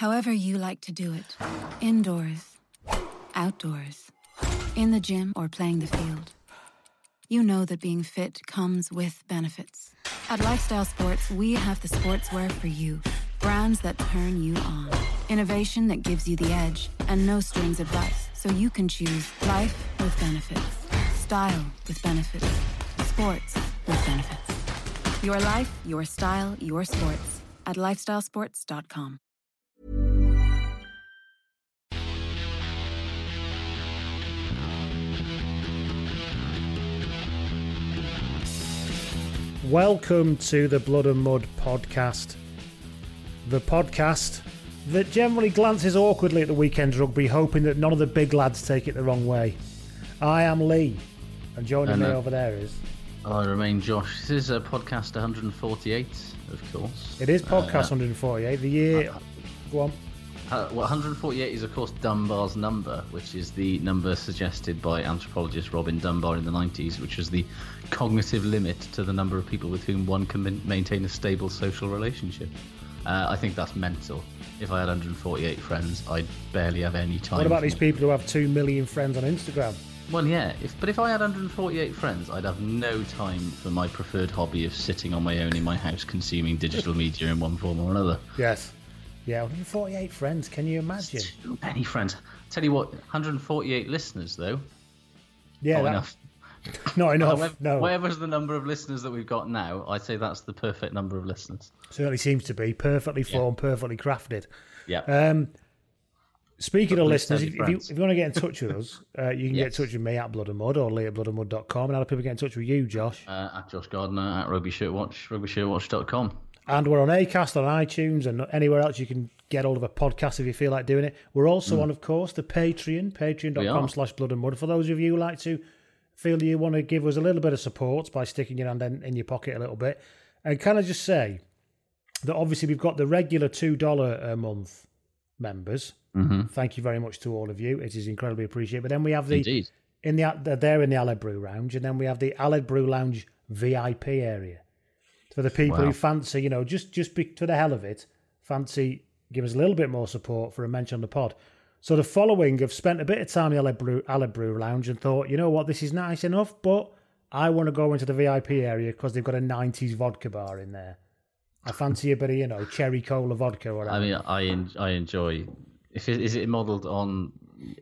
However, you like to do it indoors, outdoors, in the gym, or playing the field. You know that being fit comes with benefits. At Lifestyle Sports, we have the sportswear for you. Brands that turn you on. Innovation that gives you the edge. And no strings advice, so you can choose life with benefits. Style with benefits. Sports with benefits. Your life, your style, your sports. At lifestylesports.com. Welcome to the Blood and Mud podcast. The podcast that generally glances awkwardly at the weekend rugby, hoping that none of the big lads take it the wrong way. I am Lee, and joining And, me uh, over there is. I remain Josh. This is uh, podcast 148, of course. It is podcast 148. The year. Go on. Uh, well, 148 is, of course, Dunbar's number, which is the number suggested by anthropologist Robin Dunbar in the 90s, which was the cognitive limit to the number of people with whom one can maintain a stable social relationship. Uh, I think that's mental. If I had 148 friends, I'd barely have any time. What about these people who have 2 million friends on Instagram? Well, yeah, if, but if I had 148 friends, I'd have no time for my preferred hobby of sitting on my own in my house consuming digital media in one form or another. Yes. Yeah, 148 friends. Can you imagine? Too many friends. Tell you what, 148 listeners though. Yeah, not that- enough. Not enough. However, no. Whatever's the number of listeners that we've got now, I'd say that's the perfect number of listeners. Certainly seems to be perfectly formed, perfectly crafted. Yeah. Um, speaking But of listeners, if, you, if you want to get in touch with us, uh, you can get in touch with me at Blood and Mud or Lee at bloodandmud.com. And how do people get in touch with you, Josh? uh, at Josh Gardner at Rugby Shirt Watch, rugbyshirtwatch.com. And we're on Acast, on iTunes, and anywhere else you can get hold of a podcast if you feel like doing it. We're also on, of course, the Patreon, Mm. Patreon.com slash blood and mud. For those of you who like to feel you want to give us a little bit of support by sticking your hand in, in your pocket a little bit. And can I just say that obviously we've got the regular $2 a month members. Mm-hmm. Thank you very much to all of you. It is incredibly appreciated. But then we have the Indeed. in the they're there in the Aled Brew Lounge, and then we have the Aled Brew Lounge VIP area for the people Wow. who fancy, you know, just just be, to the hell of it, fancy give us a little bit more support for a mention on the pod. So the following have spent a bit of time in the Aled Brew, Aled Brew Lounge and thought, you know what, this is nice enough, but I want to go into the VIP area because they've got a '90s vodka bar in there. I fancy a bit of, you know, cherry cola vodka or whatever. I mean, I en- I enjoy. If it, is it modelled on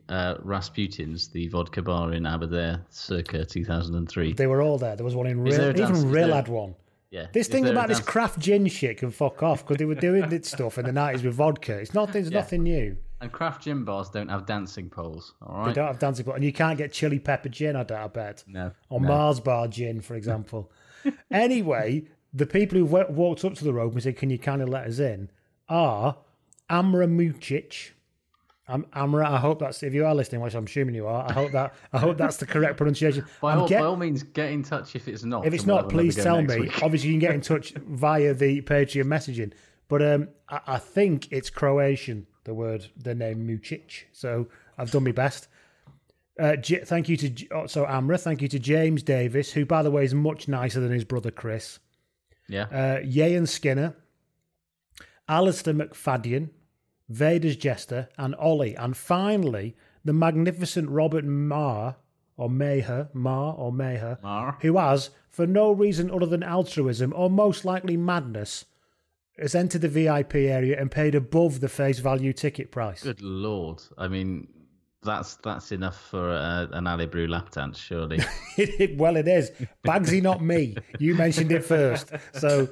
uh, Rasputin's, the vodka bar in Aberdare, circa 2003? they were all there. There was one in Is real, there a dance- even real had one. Yeah. This Is thing about this craft gin shit can fuck off because they were doing this stuff in the nineties with vodka. It's not. There's Yeah. nothing new. And craft gin bars don't have dancing poles. All They don't have dancing, poles, and you can't get chili pepper gin. I doubt. I bet. No. Or no. Mars bar gin, for example. anyway, the people who wa- walked up to the rope and said, "Can you kindly let us in?" are Amra Mucic. Am- Amra, I hope that's if you are listening, which I'm assuming you are. I hope that I hope that's the correct pronunciation. By all, get- by all means, get in touch if it's not. If it's not, please tell me. week. Obviously, you can get in touch via the Patreon messaging. But um, I, I think it's Croatian, the word, the name Mucic. So I've done my best. Uh, J- thank you to oh, so Amra. Thank you to James Davis, who by the way is much nicer than his brother Chris. Yeah. Uh, Yehan Skinner, Alistair McFadden, Vader's Jester, and Ollie, and finally the magnificent Robert Marr or Mayher, Marr or Mayher, Marr. who has, for no reason other than altruism or most likely madness, has entered the VIP area and paid above the face value ticket price. Good lord. I mean, that's that's enough for uh, an Ali Brew lap dance, surely. well, it is. Bagsy, not me. You mentioned it first. So,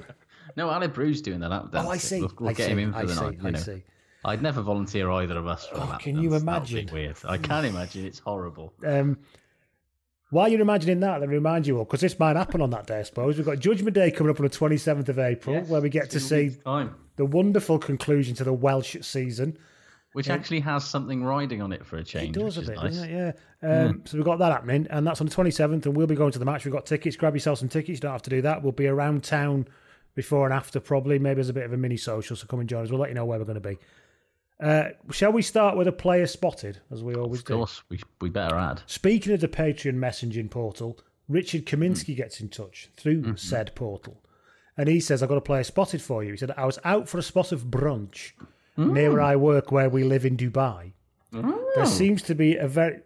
no, Ali Brew's doing the lap dance. oh, I see. We'll, we'll I get see. him in for I the see. night. I know. see. I'd never volunteer either of us for a Oh, lap can you That would be imagine? weird. I can imagine. It's horrible. Um, while you're imagining that, let me remind you all, because this might happen on that day, I suppose. We've got Judgment Day coming up on the 27th of April, Yes, where we get to two see weeks' time. the wonderful conclusion to the Welsh season. Which actually has something riding on it for a change. It does a which is bit, nice. doesn't it? Yeah. Um, So we've got that happening, and that's on the 27th, and we'll be going to the match. We've got tickets. Grab yourself some tickets. You don't have to do that. We'll be around town before and after, probably. Maybe as a bit of a mini social, so come and join us. We'll let you know where we're going to be. Uh, shall we start with a player spotted, as we always do? Of do? course, we, we better add. Speaking of the Patreon messaging portal, Richard Kaminsky gets in touch through said portal. And he says, I've got a player spotted for you. He said, I was out for a spot of brunch near where I work, where we live in Dubai. There seems to be a very.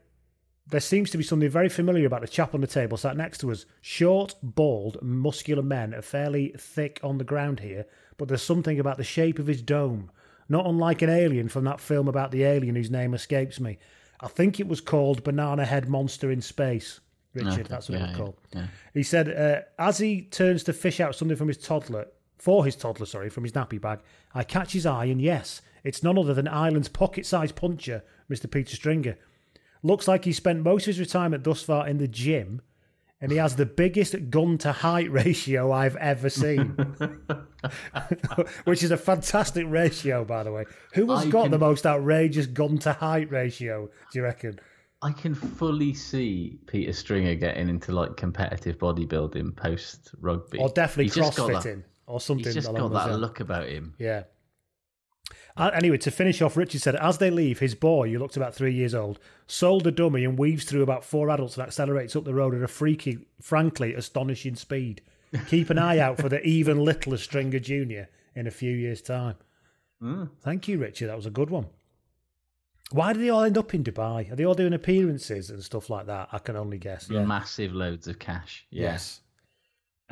There seems to be something very familiar about the chap on the table sat next to us. Short, bald, muscular men are fairly thick on the ground here, but there's something about the shape of his dome. Not unlike an alien from that film about the alien whose name escapes me. I think it was called Banana Head Monster in Space. Richard, Okay, that's what yeah, it was yeah, called. yeah. He said, uh, as he turns to fish out something from his toddler, for his toddler, sorry, from his nappy bag, I catch his eye, and yes, it's none other than Ireland's pocket-sized puncher, Mr. Peter Stringer. Looks like he spent most of his retirement thus far in the gym, and he has the biggest gun to height ratio I've ever seen. Which is a fantastic ratio, by the way. Who has I got the most outrageous gun to height ratio, do you reckon? I can fully see Peter Stringer getting into like competitive bodybuilding post rugby. Or definitely He's just that- crossfitting, or something He's just got that look about him. Yeah. Uh, anyway, to finish off, Richard said, as they leave, his boy, who looked about three years old, sold a dummy and weaves through about four adults and accelerates up the road at a freaky, frankly astonishing speed. Keep an eye out for the even littler Stringer Jr. in a few years' time. Thank you, Richard. That was a good one. Why do they all end up in Dubai? Are they all doing appearances and stuff like that? I can only guess. Yeah. Massive loads of cash. Yeah. Yes.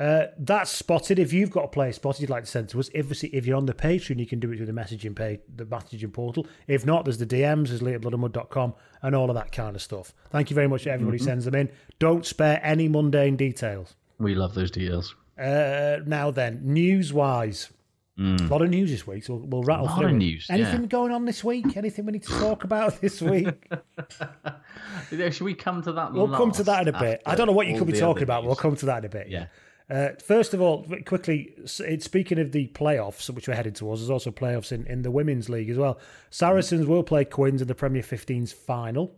Uh, that's spotted. If you've got a player spotted you'd like to send to us, if, if you're on the Patreon, you can do it through the messaging page, the messaging portal. If not, there's the DMs, there's littlebloodandmud.com and all of that kind of stuff. Thank you very much to everybody who sends them in. Don't spare any mundane details. We love those details. Uh, now then, news wise, a lot of news this week, so we'll, we'll rattle Lot through of it. news, Anything yeah. going on this week? Anything we need to talk about this week? Should we come to that? We'll come to that in a bit. I don't know what you could be talking about. but We'll come to that in a bit. Yeah. Uh, first of all, quickly, speaking of the playoffs, which we're heading towards, there's also playoffs in, in the Women's League as well. Saracens will play Quins in the Premier 15's final.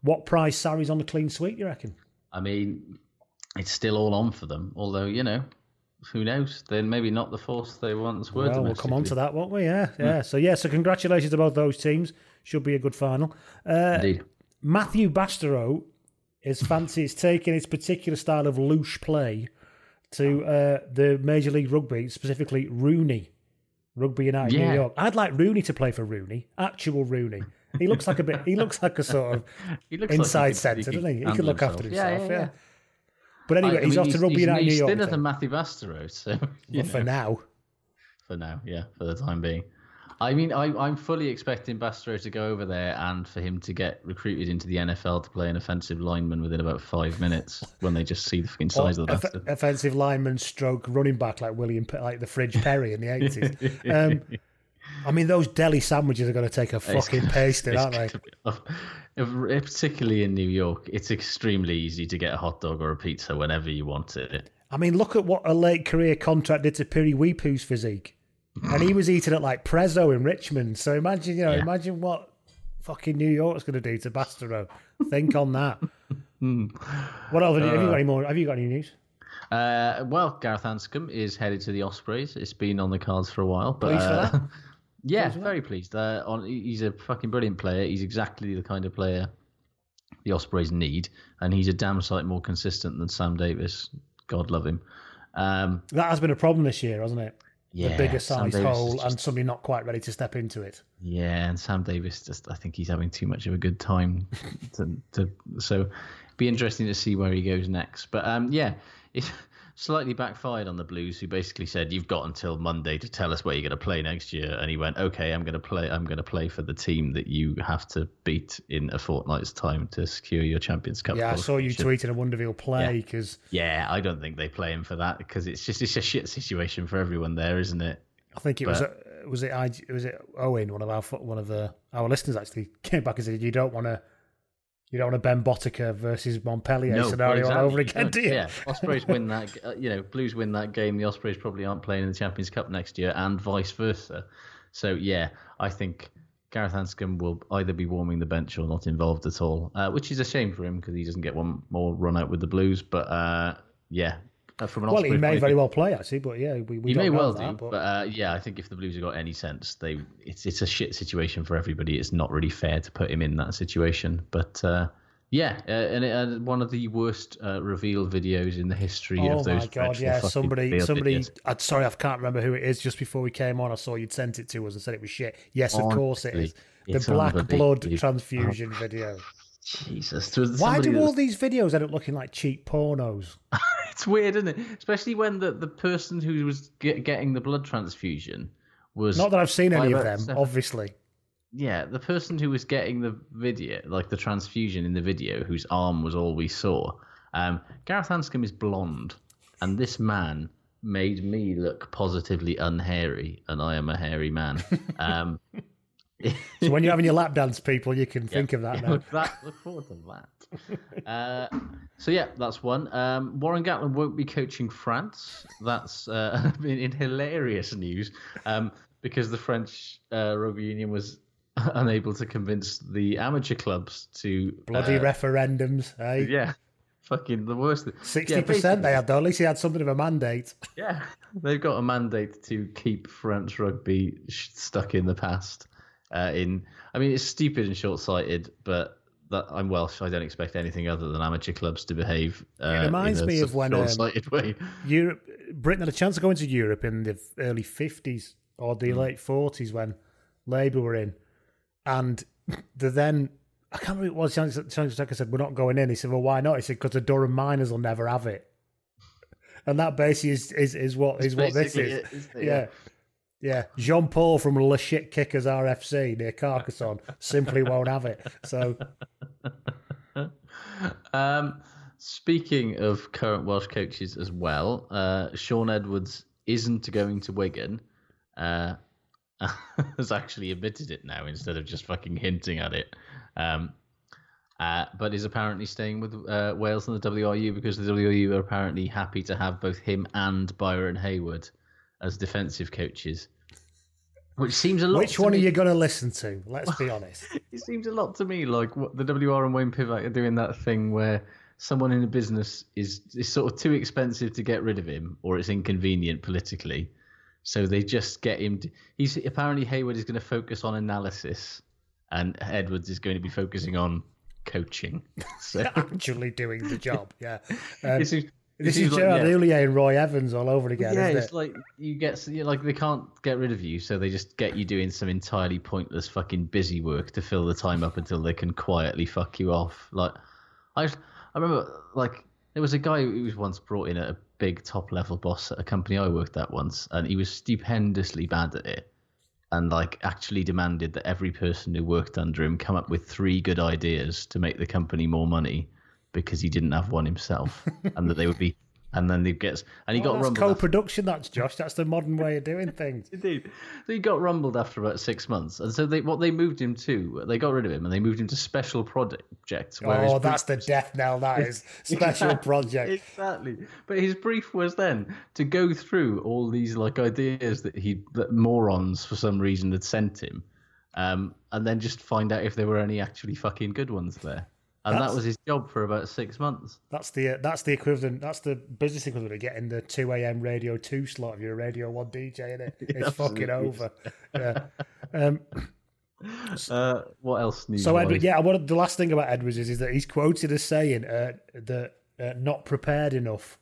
What price Sarries on the clean sweep, you reckon? I mean, it's still all on for them. Although you know, who knows? They're maybe not the force they once were. Well, we'll come on to that, won't we? Yeah, yeah. So, yeah, so congratulations to both those teams. Should be a good final. Uh, Indeed. Matthew Bastareaud is fancy. It's taking his particular style of loose play to uh, the Major League Rugby, specifically Rooney, Rugby United New York. I'd like Rooney to play for Rooney, actual Rooney. He looks like a bit. He looks like a sort of He looks like inside could- centre, doesn't he? He can look after himself. himself. Yeah, Yeah. yeah, yeah. But anyway, I- he's off to Rugby he's, United New he's York. thinner than. Matthew Bastareaud, so Well, for now. for now, yeah, for the time being. I mean, I, I'm fully expecting Bastareaud to go over there and for him to get recruited into the NFL to play an offensive lineman within about five minutes when they just see the fucking size of the Off- bastard. offensive lineman stroke running back like William, like the Fridge Perry in the eighties. Um, I mean, those deli sandwiches are going to take a fucking pasting, aren't they? If- Particularly in New York, it's extremely easy to get a hot dog or a pizza whenever you want it. I mean, look at what a late career contract did to Piri Weepu's physique, and he was eating at like Prezzo in Richmond. So imagine, you know, Yeah. imagine what fucking New York's going to do to Bastareaud. Think on that. what else? have you got any more? Have you got any news? Uh, well, Gareth Anscombe is headed to the Ospreys. It's been on the cards for a while, but Pleased for uh, that. yeah, very pleased. Uh, on, he's a fucking brilliant player. He's exactly the kind of player the Ospreys need, and he's a damn sight more consistent than Sam Davies. God love him. Um, That has been a problem this year, hasn't it? Yeah, the bigger Sam Davies hole just- and somebody not quite ready to step into it. Yeah, and Sam Davies just I think he's having too much of a good time to, to so be interesting to see where he goes next. But um yeah, it slightly backfired on the Blues who basically said you've got until Monday to tell us where you're going to play next year and he went okay, I'm going to play I'm going to play for the team that you have to beat in a fortnight's time to secure your Champions Cup. Yeah, I saw you tweeting a wonder if he'll play because Yeah, I don't think they play him for that because it's just it's a shit situation for everyone there, isn't it? I think it was uh, was it I was it Owen one of our one of the our listeners actually came back and said you don't want to you don't want a Ben Botica versus Montpellier well, scenario all over again, do you? Yeah, Ospreys win that. Uh, you know, Blues win that game. The Ospreys probably aren't playing in the Champions Cup next year, and vice versa. So yeah, I think Gareth Anscombe will either be warming the bench or not involved at all, uh, which is a shame for him because he doesn't get one more run out with the Blues. But uh, yeah, from an Well, he may very well play actually, but yeah, we, we he may well that, do, but, but uh, yeah, I think if the Blues have got any sense, they it's it's a shit situation for everybody. It's not really fair to put him in that situation. But uh, yeah, uh, and it, uh, one of the worst uh, reveal videos in the history Oh of those. Oh my god! Yeah, somebody, somebody. videos. I'm sorry, I can't remember who it is. Just before we came on, I saw you'd sent it to us and said it was shit. Yes, of course it is. The black blood transfusion video. Jesus, Why do all these videos end up looking like cheap pornos? It's weird, isn't it? Especially when the, the person who was get, getting the blood transfusion was Not that I've seen any of them, seven- obviously. Yeah, the person who was getting the video, like the transfusion in the video, whose arm was all we saw. Um, Gareth Anscombe is blonde, and this man made me look positively unhairy, and I am a hairy man. Um, So when you're having your lap dance, people, you can think of that now. look, that, look forward to that. Uh, so yeah, that's one. Um, Warren Gatland won't be coaching France. That's uh, in, in hilarious news um, because the French uh, rugby union was unable to convince the amateur clubs to Bloody uh, referendums, eh? Yeah, fucking the worst. Sixty Yeah, percent they had though. At least he had something of a mandate. Yeah, they've got a mandate to keep French rugby sh- stuck in the past. Uh, in, I mean, it's stupid and short-sighted, but that I'm Welsh. I don't expect anything other than amateur clubs to behave. Uh, reminds in a me of when, um, way. Europe, Britain had a chance of going to Europe in the early fifties or the late forties when Labour were in, and the then I can't remember what it. Chancellor Tucker said we're not going in. He said, "Well, why not?" He said, "Because the Durham miners will never have it." And that basically is is, is what is what this is. it, it? Yeah. Jean Paul from Le Shit Kickers RFC near Carcassonne simply won't have it. So Um, speaking of current Welsh coaches as well, uh, Shaun Edwards isn't going to Wigan. Uh, has actually admitted it now instead of just fucking hinting at it. Um, uh, but is apparently staying with uh, Wales and the WRU because the WRU are apparently happy to have both him and Byron Hayward as defensive coaches. Which seems a lot. which one me. are you going to listen to? Let's be honest. It seems a lot to me like what the WR and Wayne Pivac are doing that thing where someone in a business is is sort of too expensive to get rid of him, or it's inconvenient politically, so they just get him. To, he's apparently Hayward is going to focus on analysis, and Edwards is going to be focusing on coaching. So Actually doing the job. Yeah. Um, it seems- it This seems is like, Gerard yeah. Houllier and Roy Evans all over again, yeah, isn't it's it? like you get you like they can't get rid of you, so they just get you doing some entirely pointless fucking busy work to fill the time up until they can quietly fuck you off. Like I, I remember like there was a guy who was once brought in at a big top level boss at a company I worked at once, and he was stupendously bad at it, and like actually demanded that every person who worked under him come up with three good ideas to make the company more money because he didn't have one himself, and that they would be. And then they get, and he Oh, got that's rumbled. co-production. That's Josh. That's the modern way of doing things. Indeed. So he got rumbled after about six months. And so they what they moved him to, they got rid of him and they moved him to special projects. Oh, that's the death knell. That is special project. Exactly. But his brief was then to go through all these like ideas that he that morons for some reason had sent him. Um, and then just find out if there were any actually fucking good ones there. And That's- that was his job for about six months. That's the uh, that's the equivalent. That's the business equivalent of getting the two a.m. Radio Two slot if you're a Radio One DJ. is it? It's fucking over. Yeah. Um, Uh, what else? News So Edward, yeah, what the last thing about Edwards is, is that he's quoted as saying uh, that uh, not prepared enough.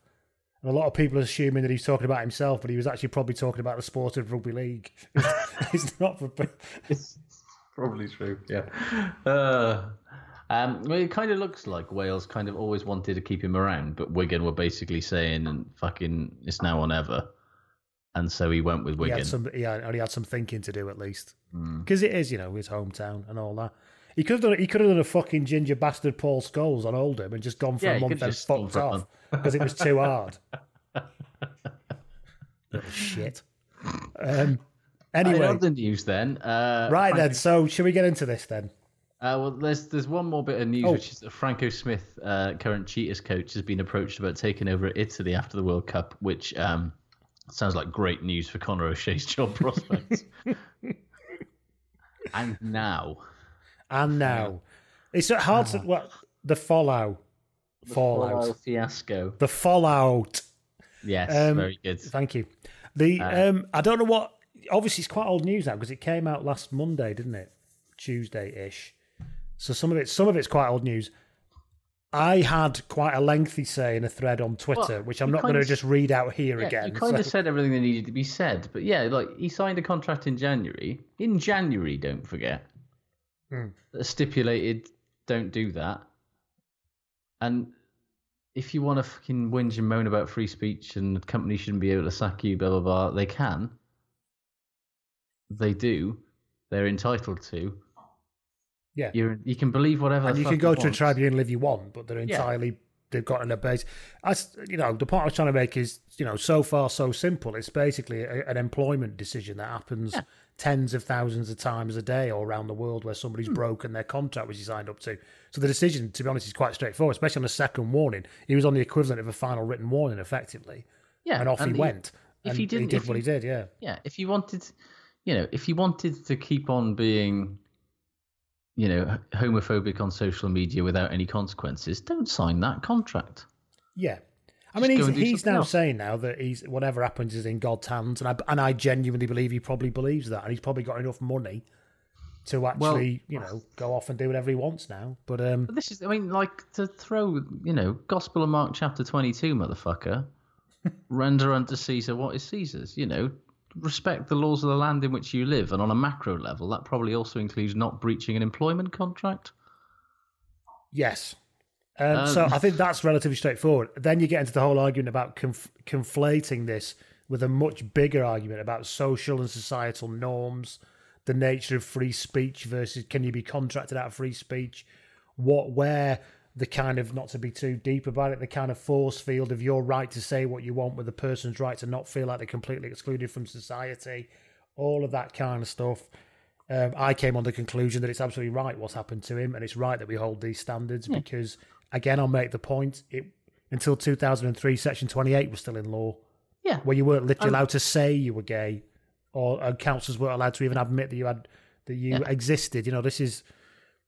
And a lot of people are assuming that he's talking about himself, but he was actually probably talking about the sport of rugby league. he's not prepared. It's probably true. Yeah. Um, well, it kind of looks like Wales kind of always wanted to keep him around, but Wigan were basically saying, "And fucking, it's now or never," and so he went with He Wigan. had some, he had, he had some thinking to do at least, Hmm. because it is, you know, his hometown and all that. He could have done. He could have done a fucking ginger bastard Paul Scholes on Oldham and just gone for Yeah, a month and fucked off because it was too hard. Little shit. Um, Anyway, other news then. Uh, right then. So, should we get into this then? Uh, well, there's there's one more bit of news, Oh. which is that Franco Smith, uh, current Cheetahs coach, has been approached about taking over Italy after the World Cup, which um, sounds like great news for Conor O'Shea's job prospects. and now, And now, it's hard Ah. to what the fallout, fallout, Fallout fiasco. the fallout. Yes, Um, very good. Thank you. The Uh, um, I don't know what. Obviously, it's quite old news now because it came out last Monday, didn't it? Tuesday ish. So some of it, some of it's quite old news. I had quite a lengthy say in a thread on Twitter, Well, which I'm not going to just read out here Yeah, again. you kind of said everything that needed to be said, but yeah, like he signed a contract in January. In January, don't forget, hmm. that stipulated don't do that. And if you want to fucking whinge and moan about free speech and the company shouldn't be able to sack you, blah blah blah, they can. They do. They're entitled to. Yeah, You you can believe whatever. and you can go to a want. tribunal if you want, but they're Yeah. entirely they've got in a base. As you know, the point I was trying to make is you know so far so simple. It's basically a, an employment decision that happens tens of thousands of times a day all around the world where somebody's Hmm. broken their contract which he signed up to. So the decision, to be honest, is quite straightforward. Especially on the second warning, he was on the equivalent of a final written warning, effectively, Yeah, and off he, went. if and he didn't- did what he- he did. Yeah, yeah, if you wanted, you know, if you wanted to keep on being, you know, homophobic on social media without any consequences, don't sign that contract. Yeah. I mean, he's, he's now else. saying now that he's whatever happens is in God's hands, and I and I genuinely believe he probably believes that, and he's probably got enough money to actually, you know, go off and do whatever he wants now. But um, But this is, I mean, like to throw, you know, Gospel of Mark chapter twenty-two, motherfucker. Render unto Caesar what is Caesar's. You know, respect the laws of the land in which you live, and on a macro level, that probably also includes not breaching an employment contract. yes, um, so I think that's relatively straightforward. Then you get into the whole argument about conf- conflating this with a much bigger argument about social and societal norms, the nature of free speech versus can you be contracted out of free speech, what where the kind of not to be too deep about it, the kind of force field of your right to say what you want with the person's right to not feel like they're completely excluded from society, all of that kind of stuff. Um, I came on the conclusion that it's absolutely right what's happened to him, and it's right that we hold these standards because, again, I'll make the point: it until 2003, Section 28 was still in law, Yeah, where you weren't literally allowed to say you were gay, or uh, councils weren't allowed to even admit that you had that you Yeah. existed. You know, this is,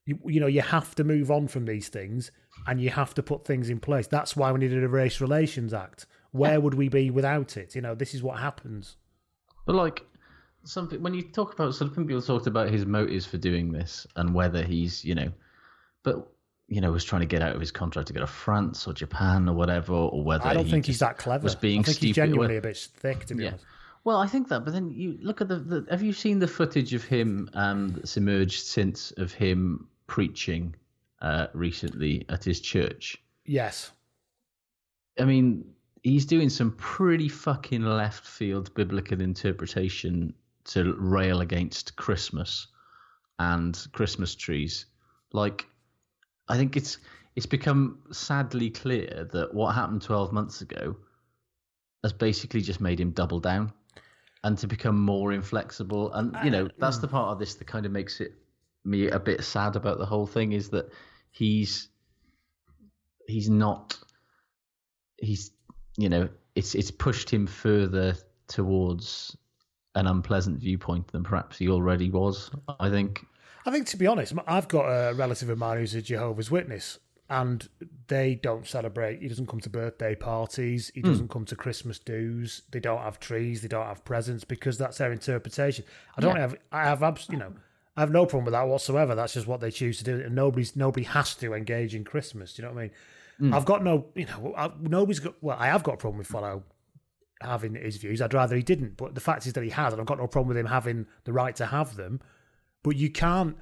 you, you know, you have to move on from these things, and you have to put things in place. That's why we needed a Race Relations Act. Where would we be without it? You know, this is what happens. But like something when you talk about some people talked about his motives for doing this and whether he's you know, but you know was trying to get out of his contract to go to France or Japan or whatever, or whether I don't he think he's that clever. Was being I think stupid. he's genuinely Well, a bit thick, to be yeah. honest. Well, I think that, but then you look at the, the have you seen the footage of him um, that's emerged since of him preaching uh, recently at his church? Yes. I mean, he's doing some pretty fucking left field biblical interpretation to rail against Christmas and Christmas trees. Like, I think it's it's become sadly clear that what happened 12 months ago has basically just made him double down and to become more inflexible. And, you know, that's the part of this that kind of makes it me a bit sad about the whole thing is that he's he's not he's you know it's it's pushed him further towards an unpleasant viewpoint than perhaps he already was i think I think, to be honest, I've got a relative of mine who's a Jehovah's Witness, and they don't celebrate. He doesn't come to birthday parties. He hmm. doesn't come to Christmas dues. They don't have trees. They don't have presents because that's their interpretation. I don't Yeah. have. I have abs- you know. I have no problem with that whatsoever. That's just what they choose to do, and nobody's nobody has to engage in Christmas. Do you know what I mean? Mm. I've got no, you know, I, nobody's got. Well, I have got a problem with Folau having his views. I'd rather he didn't, but the fact is that he has, and I've got no problem with him having the right to have them. But you can't,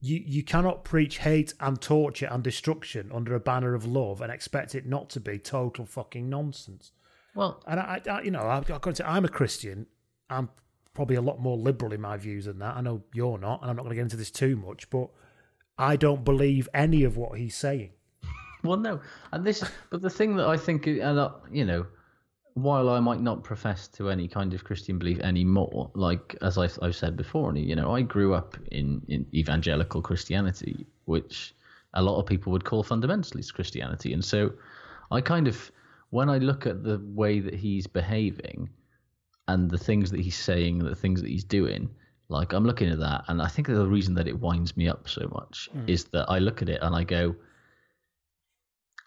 you you cannot preach hate and torture and destruction under a banner of love and expect it not to be total fucking nonsense. Well, And I, I you know, I've got to say, I'm a Christian. I'm probably a lot more liberal in my views than that. I know you're not, and I'm not going to get into this too much, but I don't believe any of what he's saying. Well, no, and this, but the thing that I think, and uh, you know, while I might not profess to any kind of Christian belief anymore, like as I've, I've said before, and you know, I grew up in, in evangelical Christianity, which a lot of people would call fundamentalist Christianity, and so I kind of, when I look at the way that he's behaving, and the things that he's saying, the things that he's doing, like I'm looking at that, and I think the reason that it winds me up so much mm. is that I look at it and I go,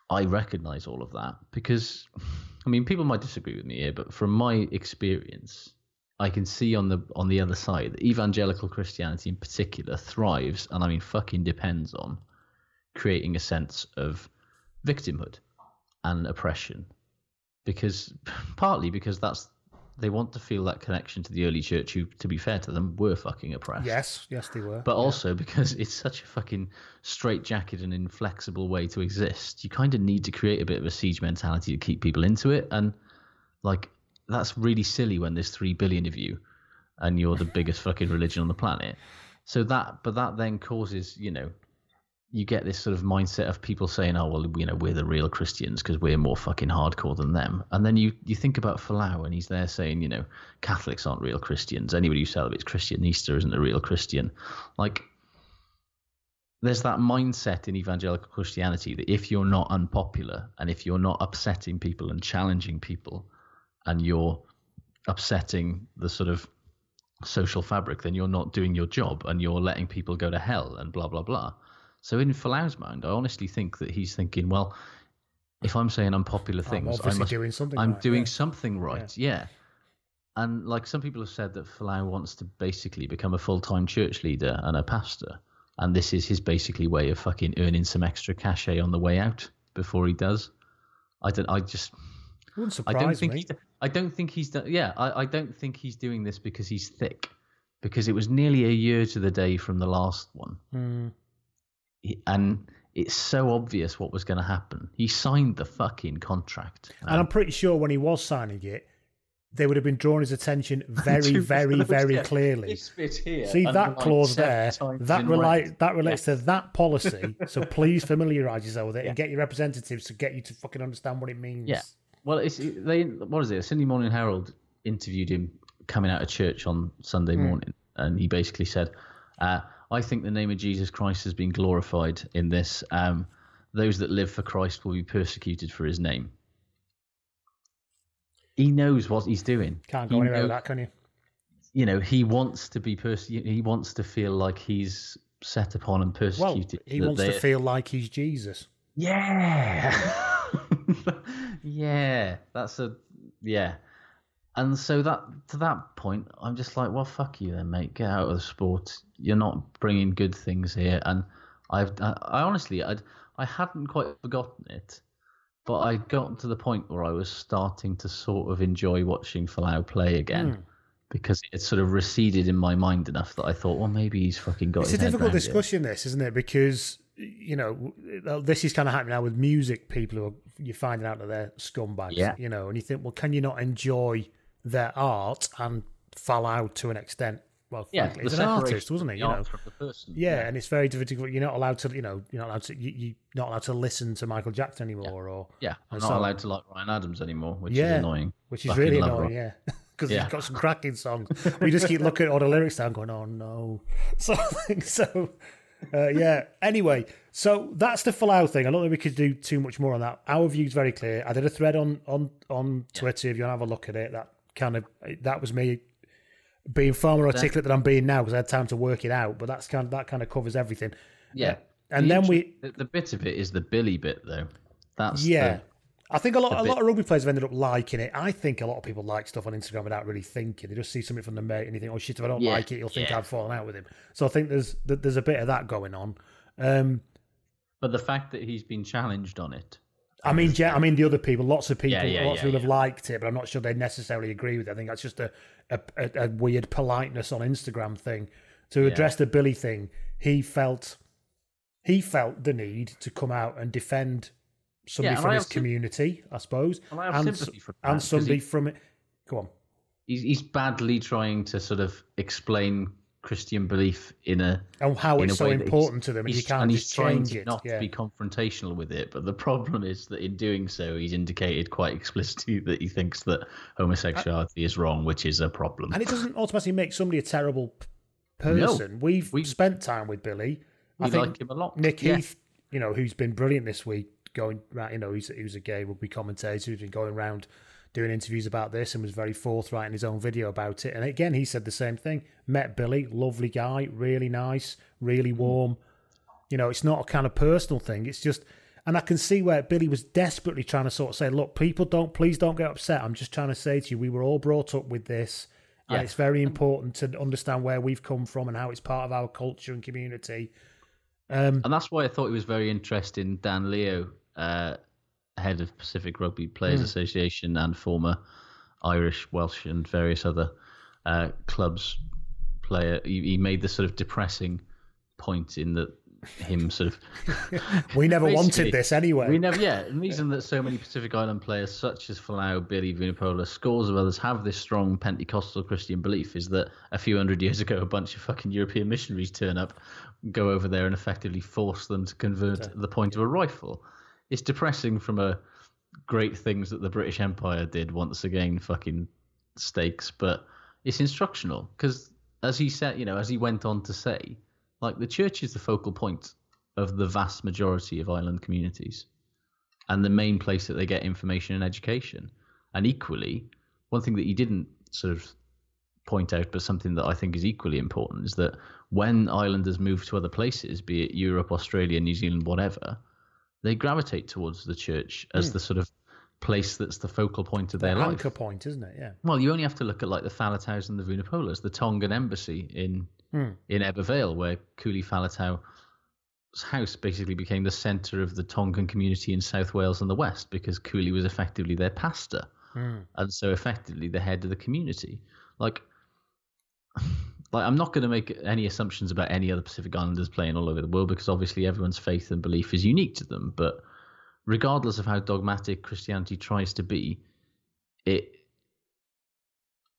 I recognize all of that because, I mean, people might disagree with me here, but from my experience, I can see on the on the other side that evangelical Christianity in particular thrives, and I mean, fucking depends on creating a sense of victimhood and oppression, because partly because that's they want to feel that connection to the early church, who, to be fair to them, were fucking oppressed Yes, yes, they were. but also because it's such a fucking straitjacket and inflexible way to exist. You kind of need to create a bit of a siege mentality to keep people into it, and like that's really silly when there's three billion of you, and you're the biggest fucking religion on the planet. So that, but that then causes, you know, you get this sort of mindset of people saying, "Oh, well, you know, we're the real Christians because we're more fucking hardcore than them." And then you you think about Folau, and he's there saying, you know, Catholics aren't real Christians. Anybody who celebrates Christian Easter isn't a real Christian. Like, there's that mindset in evangelical Christianity that if you're not unpopular and if you're not upsetting people and challenging people, and you're upsetting the sort of social fabric, then you're not doing your job and you're letting people go to hell and blah blah blah. So in Folau's mind, I honestly think that he's thinking, well, if I'm saying unpopular things, I obviously must, doing something I'm right, doing yeah. something right. Yeah. And like some people have said that Folau wants to basically become a full-time church leader and a pastor, and this is his basically way of fucking earning some extra cachet on the way out before he does. I don't. I just. Wouldn't surprise I don't think me. I don't think he's done. Yeah, I, I don't think he's doing this because he's thick, because it was nearly a year to the day from the last one, Hmm. And it's so obvious what was going to happen. He signed the fucking contract. And I'm pretty sure when he was signing it, they would have been drawing his attention very, very, very yeah. clearly. Here, See that clause there? That relate that relates to that policy. so please familiarise yourself with it and get your representatives to get you to fucking understand what it means. Yeah. Well, it's they. What is it? A Sydney Morning Herald interviewed him coming out of church on Sunday Hmm. morning, and he basically said, uh, "I think the name of Jesus Christ has been glorified in this. Um, those that live for Christ will be persecuted for His name." He knows what he's doing. Can't He go anywhere with that, can you? You know, he wants to be perse- He wants to feel like he's set upon and Well, persecuted. he that wants to feel like he's Jesus. Yeah. yeah. That's a yeah. And so that to that point, I'm just like, well, fuck you then, mate. Get out of the sport. You're not bringing good things here. And I've, I, I honestly, I'd, I hadn't quite forgotten it, but I got to the point where I was starting to sort of enjoy watching Folau play again. Hmm. Because it sort of receded in my mind enough that I thought, well, maybe he's fucking got. It's a difficult discussion, this, isn't it? Because you know this is kind of happening now with music. People who are, you're finding out that they're scumbags. Yeah. You know, and you think, well, can you not enjoy their art and fall out to an extent? Well, Yeah, frankly, he's an artist, wasn't he? You know, person. yeah, and it's very difficult. You're not allowed to, you know, you're not allowed to, you, you're not allowed to listen to Michael Jackson anymore, or Yeah, I'm not so- allowed to like Ryan Adams anymore, which yeah, is annoying. which is really annoying. Yeah, because Yeah. he's got some cracking songs. we just keep looking at all the lyrics down, going, "Oh no," so so. Uh, yeah. Anyway, so that's the Folau thing. I don't think we could do too much more on that. Our view's very clear. I did a thread on on on Twitter. If you want to have a look at it, that kind of that was me being far more articulate than I'm being now because I had time to work it out. But that's kind of, that kind of covers everything. Yeah, And The then we- the, the bit of it is the Billy bit though. That's Yeah. the, I think a lot, a bit- lot of rugby players have ended up liking it. I think a lot of people like stuff on Instagram without really thinking. They just see something from the mate and they think, "Oh shit, if I don't Yeah, like it, you'll think yeah. I've fallen out with him." So I think there's there's a bit of that going on. Um, But the fact that he's been challenged on it, I mean, gen- I mean, the other people, lots of people, Yeah, yeah, lots of yeah, people have liked it, but I'm not sure they necessarily agree with it. I think that's just a a, a, weird politeness on Instagram thing. To address the Billy thing, he felt he felt the need to come out and defend somebody Yeah, from his community, I suppose, And I and, sympathy s- that, and somebody he- from it. Go on. he's he's badly trying to sort of explain Christian belief in a And how it's so important to them, and you can't and he's just trying to it. not yeah. to be confrontational with it. But the problem is that in doing so, he's indicated quite explicitly that he thinks that homosexuality is wrong, which is a problem. And it doesn't automatically make somebody a terrible person. We've we've spent time with Billy. I think like him a lot. Nick Yeah. Heath, you know, who's been brilliant this week, going right, you know, he's he was a gay rugby commentator who's been going around doing interviews about this and was very forthright in his own video about it. And again, he said the same thing. Met Billy, lovely guy, really nice, really warm. You know, it's not a kind of personal thing. It's just, and I can see where Billy was desperately trying to sort of say, look, people don't, please don't get upset. I'm just trying to say to you, we were all brought up with this. And Yeah. it's very important to understand where we've come from and how it's part of our culture and community. Um, And that's why I thought it was very interesting. Dan Leo, uh, head of Pacific Rugby Players Hmm. Association and former Irish, Welsh, and various other uh, clubs player, he, he made the sort of depressing point in that him sort of We never wanted this anyway. We never, yeah. The reason that so many Pacific Island players, such as Folau, Billy, Vunipola, scores of others, have this strong Pentecostal Christian belief is that a few hundred years ago, a bunch of fucking European missionaries turn up, go over there, and effectively force them to convert the point of a rifle. It's depressing from a great things that the British Empire did once again, fucking stakes, but it's instructional because, as he said, you know, as he went on to say, like the church is the focal point of the vast majority of island communities and the main place that they get information and education. And equally, one thing that he didn't sort of point out, but something that I think is equally important, is that when islanders move to other places, be it Europe, Australia, New Zealand, whatever, they gravitate towards the church as hmm. the sort of place that's the focal point of their life. anchor point, isn't it? Yeah. Well, you only have to look at like the Faletaus and the Vunipolas, the Tongan embassy in hmm. in Ebbw Vale, where Kuli Faletau's house basically became the centre of the Tongan community in South Wales and the West because Kuli was effectively their pastor, hmm. and so effectively the head of the community. Like, like I'm not going to make any assumptions about any other Pacific Islanders playing all over the world because obviously everyone's faith and belief is unique to them, but regardless of how dogmatic Christianity tries to be, it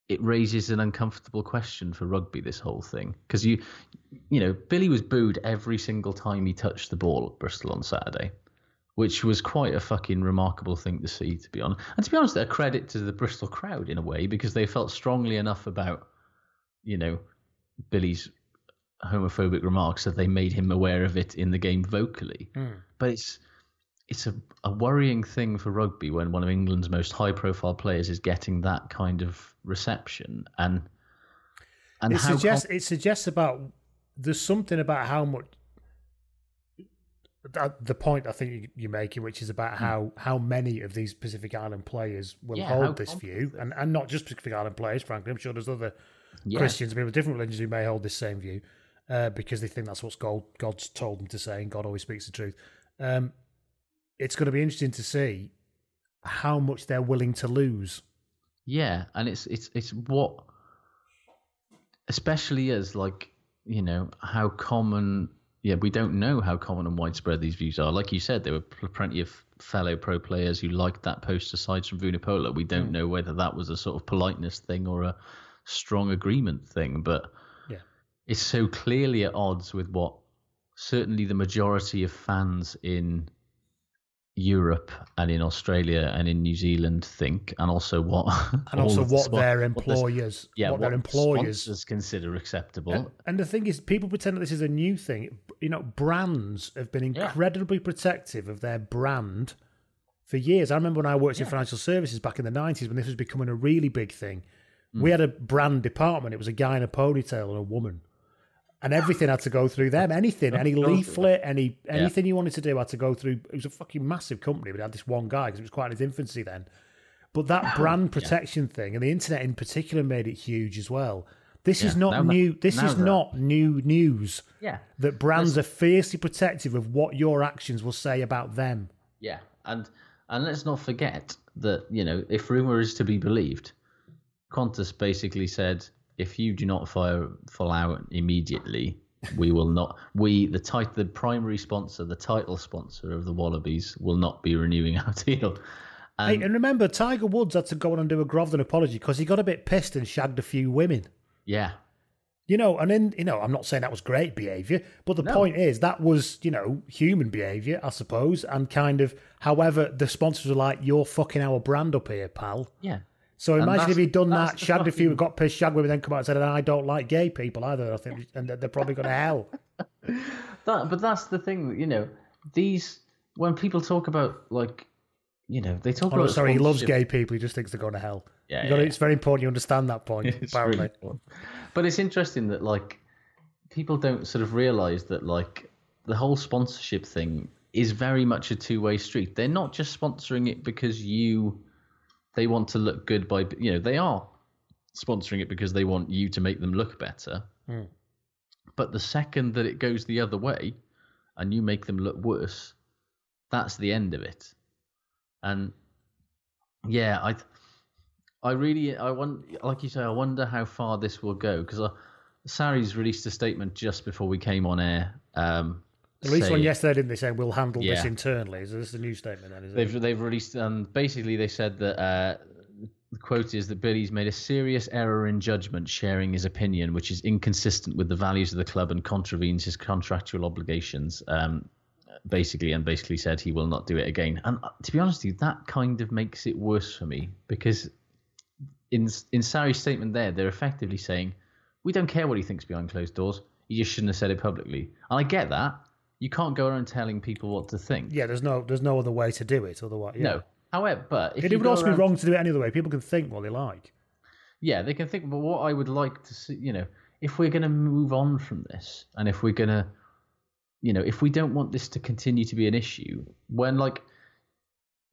it raises an uncomfortable question for rugby. This whole thing, because you, you know, Billy was booed every single time he touched the ball at Bristol on Saturday, which was quite a fucking remarkable thing to see, to be honest. And to be honest, a credit to the Bristol crowd in a way because they felt strongly enough about, you know, Billy's homophobic remarks that they made him aware of it in the game vocally. But it's it's a, a worrying thing for rugby when one of England's most high profile players is getting that kind of reception and and It suggests com- it suggests about there's something about how much the point I think you- you're making, which is about how how many of these Pacific Island players will Hmm. Yeah, hold this view, and and not just Pacific Island players. Frankly, I'm sure there's other Yeah. Christians, people with different religions who may hold this same view uh, because they think that's what God God's told them to say, and God always speaks the truth. Um, it's going to be interesting to see how much they're willing to lose. Yeah, and it's it's it's what, especially as like you know how common. Yeah, we don't know how common and widespread these views are. Like you said, there were plenty of fellow pro players who liked that post aside from Vunipola. We don't know whether that was a sort of politeness thing or a strong agreement thing, but Yeah. it's so clearly at odds with what certainly the majority of fans in Europe and in Australia and in New Zealand think, and also what And also what their what employers, yeah, what their employers consider acceptable. And, and the thing is, people pretend that this is a new thing. You know, brands have been incredibly protective of their brand for years. I remember when I worked in financial services back in the 90s when this was becoming a really big thing. Mm. We had a brand department. It was a guy in a ponytail and a woman. and everything had to go through them. Anything, any leaflet, any anything you wanted to do had to go through. It was a fucking massive company, but it had this one guy because it was quite in its infancy then. But that brand protection thing and the internet in particular made it huge as well. This is not that- new. This is that- not new news. Yeah. That brands are fiercely protective of what your actions will say about them. Yeah, and and let's not forget that you know if rumor is to be believed, Qantas basically said if you do not fire full out immediately, we will not. We the tit- the primary sponsor, the title sponsor of the Wallabies, will not be renewing our deal. Hey, um, and remember, Tiger Woods had to go on and do a Grovden apology because he got a bit pissed and shagged a few women. Yeah, You know, and then you know, I'm not saying that was great behaviour, but the No. point is that was you know human behaviour, I suppose, and kind of. However, the sponsors were like, "You're fucking our brand up here, pal." yeah. So imagine if he'd done that, shagged a few, fucking- got pissed, shagged women, then come out and said, "I don't like gay people either." I think, and they're probably going to hell. That, but that's the thing, you know. These when people talk about like, you know, they talk Oh, no, about sorry, he loves gay people. He just thinks they're going to hell. Yeah, You gotta- yeah, It's very important you understand that point. It's apparently, really. But it's interesting that like people don't sort of realize that like the whole sponsorship thing is very much a two-way street. They're not just sponsoring it because you they want to look good by you know, they are sponsoring it because they want you to make them look better. But the second that it goes the other way and you make them look worse, that's the end of it. And yeah, I I really, I want, like you say, I wonder how far this will go because uh, Sarries released a statement just before we came on air. Um, at least one yesterday, didn't they say we'll handle this Yeah. internally? Is this a new statement then? Is it? They've they've released and basically they said that uh, the quote is that Billy's made a serious error in judgment, sharing his opinion, which is inconsistent with the values of the club and contravenes his contractual obligations. Um, basically, and basically said he will not do it again. And uh, to be honest with you, that kind of makes it worse for me because in in Sarries statement there, they're effectively saying we don't care what he thinks behind closed doors. He just shouldn't have said it publicly. And I get that. You can't go around telling people what to think. yeah, there's no, there's no other way to do it. Otherwise, yeah. No. However, but if It would also be wrong to do it any other way. People can think what they like. Yeah, they can think. But what I would like to see, you know, if we're going to move on from this, and if we're going to, you know, if we don't want this to continue to be an issue, when like,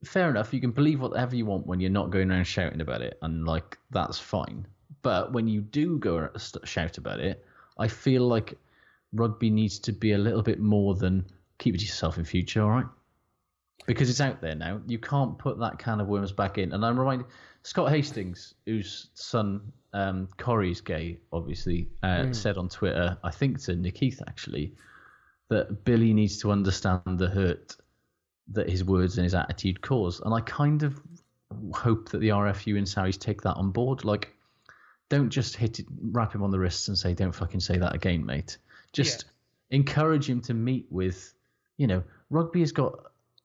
fair enough, you can believe whatever you want when you're not going around shouting about it, and like that's fine. But when you do go shout about it, I feel like rugby needs to be a little bit more than keep it to yourself in future. All right. Because it's out there now. You can't put that can of worms back in. And I'm reminded Scott Hastings, whose son um, Corey's gay, obviously, uh, said on Twitter, I think to Nick Heath actually, that Billy needs to understand the hurt that his words and his attitude cause. And I kind of hope that the RFU and Sarries take that on board. Like, don't just hit it, wrap him on the wrists and say, "Don't fucking say that again, mate." Just encourage him to meet with, you know, rugby has got.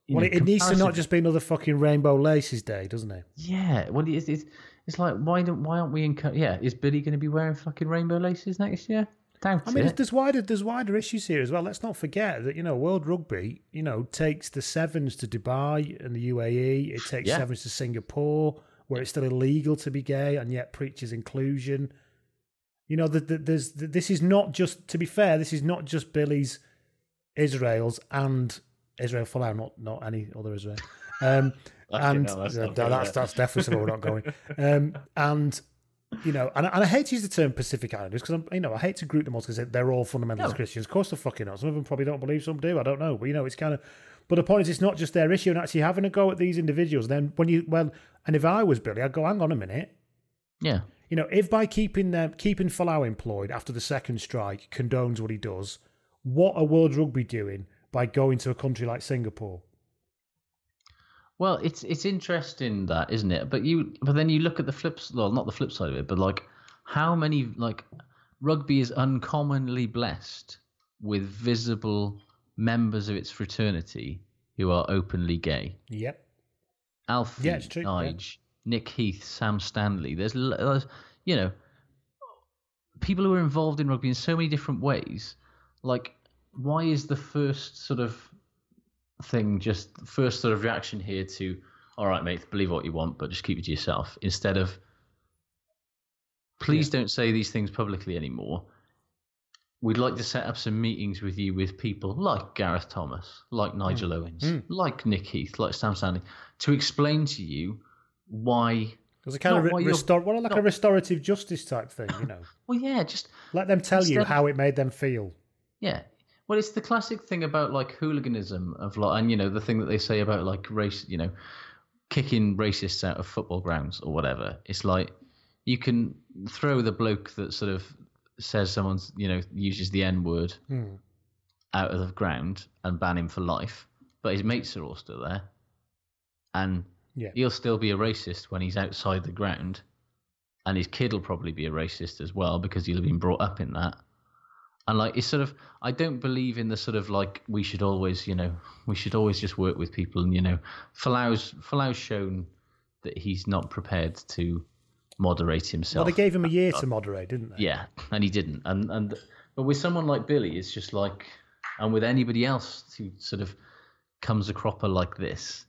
Well, know, it, it needs to not just be another fucking Rainbow Laces Day, doesn't it? Yeah, well, it's, it's, it's like why don't why aren't we encourage? Yeah, is Billy going to be wearing fucking rainbow laces next year? Doubt I mean, there's, it. there's wider there's wider issues here as well. Let's not forget that you know World Rugby, you know, takes the sevens to Dubai and the UAE. It takes Yeah. sevens to Singapore, where it's still illegal to be gay, and yet preaches inclusion. You know, the, the, there's the, this is not just to be fair. This is not just Billy's, Israel's, and Israel Folau, not not any other Israel. Um, and that's uh, that's, that's definitely somewhere we're not going. Um, and you know, and, and I hate to use the term Pacific Islanders because I'm, you know, I hate to group them all because they're all fundamentalist No. Christians. Of course, they're fucking not. Some of them probably don't believe, some do. I don't know, but you know, it's kind of. But the point is, it's not just their issue, and actually having a go at these individuals. Then when you well, and if I was Billy, I'd go, hang on a minute. yeah, You know, if by keeping them keeping Folau employed after the second strike condones what he does, what are World Rugby doing by going to a country like Singapore? well, it's it's interesting that isn't it? But you but then you look at the flips. Well, not the flip side of it, but like how many like rugby is uncommonly blessed with visible members of its fraternity who are openly gay. Yep. Alfie, Yeah, it's true, yeah. Nige, Nick Heath, Sam Stanley. There's, you know, people who are involved in rugby in so many different ways. Like, why is the first sort of thing just first sort of reaction here to, all right, mate, believe what you want, but just keep it to yourself, instead of, please don't say these things publicly anymore. we'd like to set up some meetings with you with people like Gareth Thomas, like hmm. Nigel Owens, hmm. like Nick Heath, like Sam Stanley, to explain to you why. There's a kind Not of what re- restor- well, like a restorative justice type thing, you know. Well, yeah, just Let them tell you how it made them feel. Yeah. Well, it's the classic thing about like hooliganism of like, and you know, the thing that they say about like race, you know, kicking racists out of football grounds or whatever. It's like you can throw the bloke that sort of says someone's, you know, uses the N word Hmm. out of the ground and ban him for life, but his mates are all still there. And Yeah. he'll still be a racist when he's outside the ground. And his kid will probably be a racist as well because he'll have been brought up in that. And like it's sort of I don't believe in the sort of like we should always, you know, we should always just work with people and you know, Folau's Folau's shown that he's not prepared to moderate himself. Well, they gave him a year uh, to moderate, didn't they? Yeah, and he didn't. And and but with someone like Billy, it's just like, and with anybody else who sort of comes a cropper like this,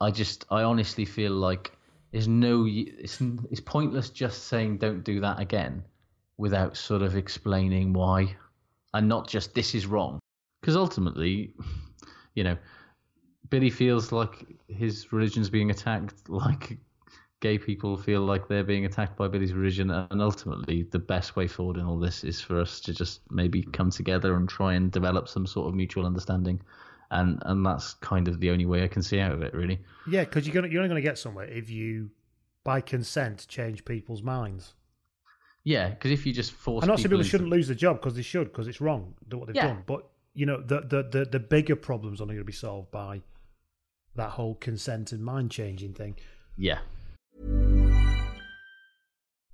I just I honestly feel like there's no it's it's pointless just saying don't do that again without sort of explaining why, and not just this is wrong, because ultimately, you know, Billy feels like his religion's being attacked, like gay people feel like they're being attacked by Billy's religion, and ultimately, the best way forward in all this is for us to just maybe come together and try and develop some sort of mutual understanding, and and that's kind of the only way I can see out of it, really. Yeah, because you're gonna you're only going to get somewhere if you, by consent, change people's minds. Yeah, because if you just force, I'm not saying people shouldn't lose the job because they should because it's wrong what they've Yeah. done. But you know the the the, the bigger problems are only going to be solved by that whole consent and mind changing thing. Yeah,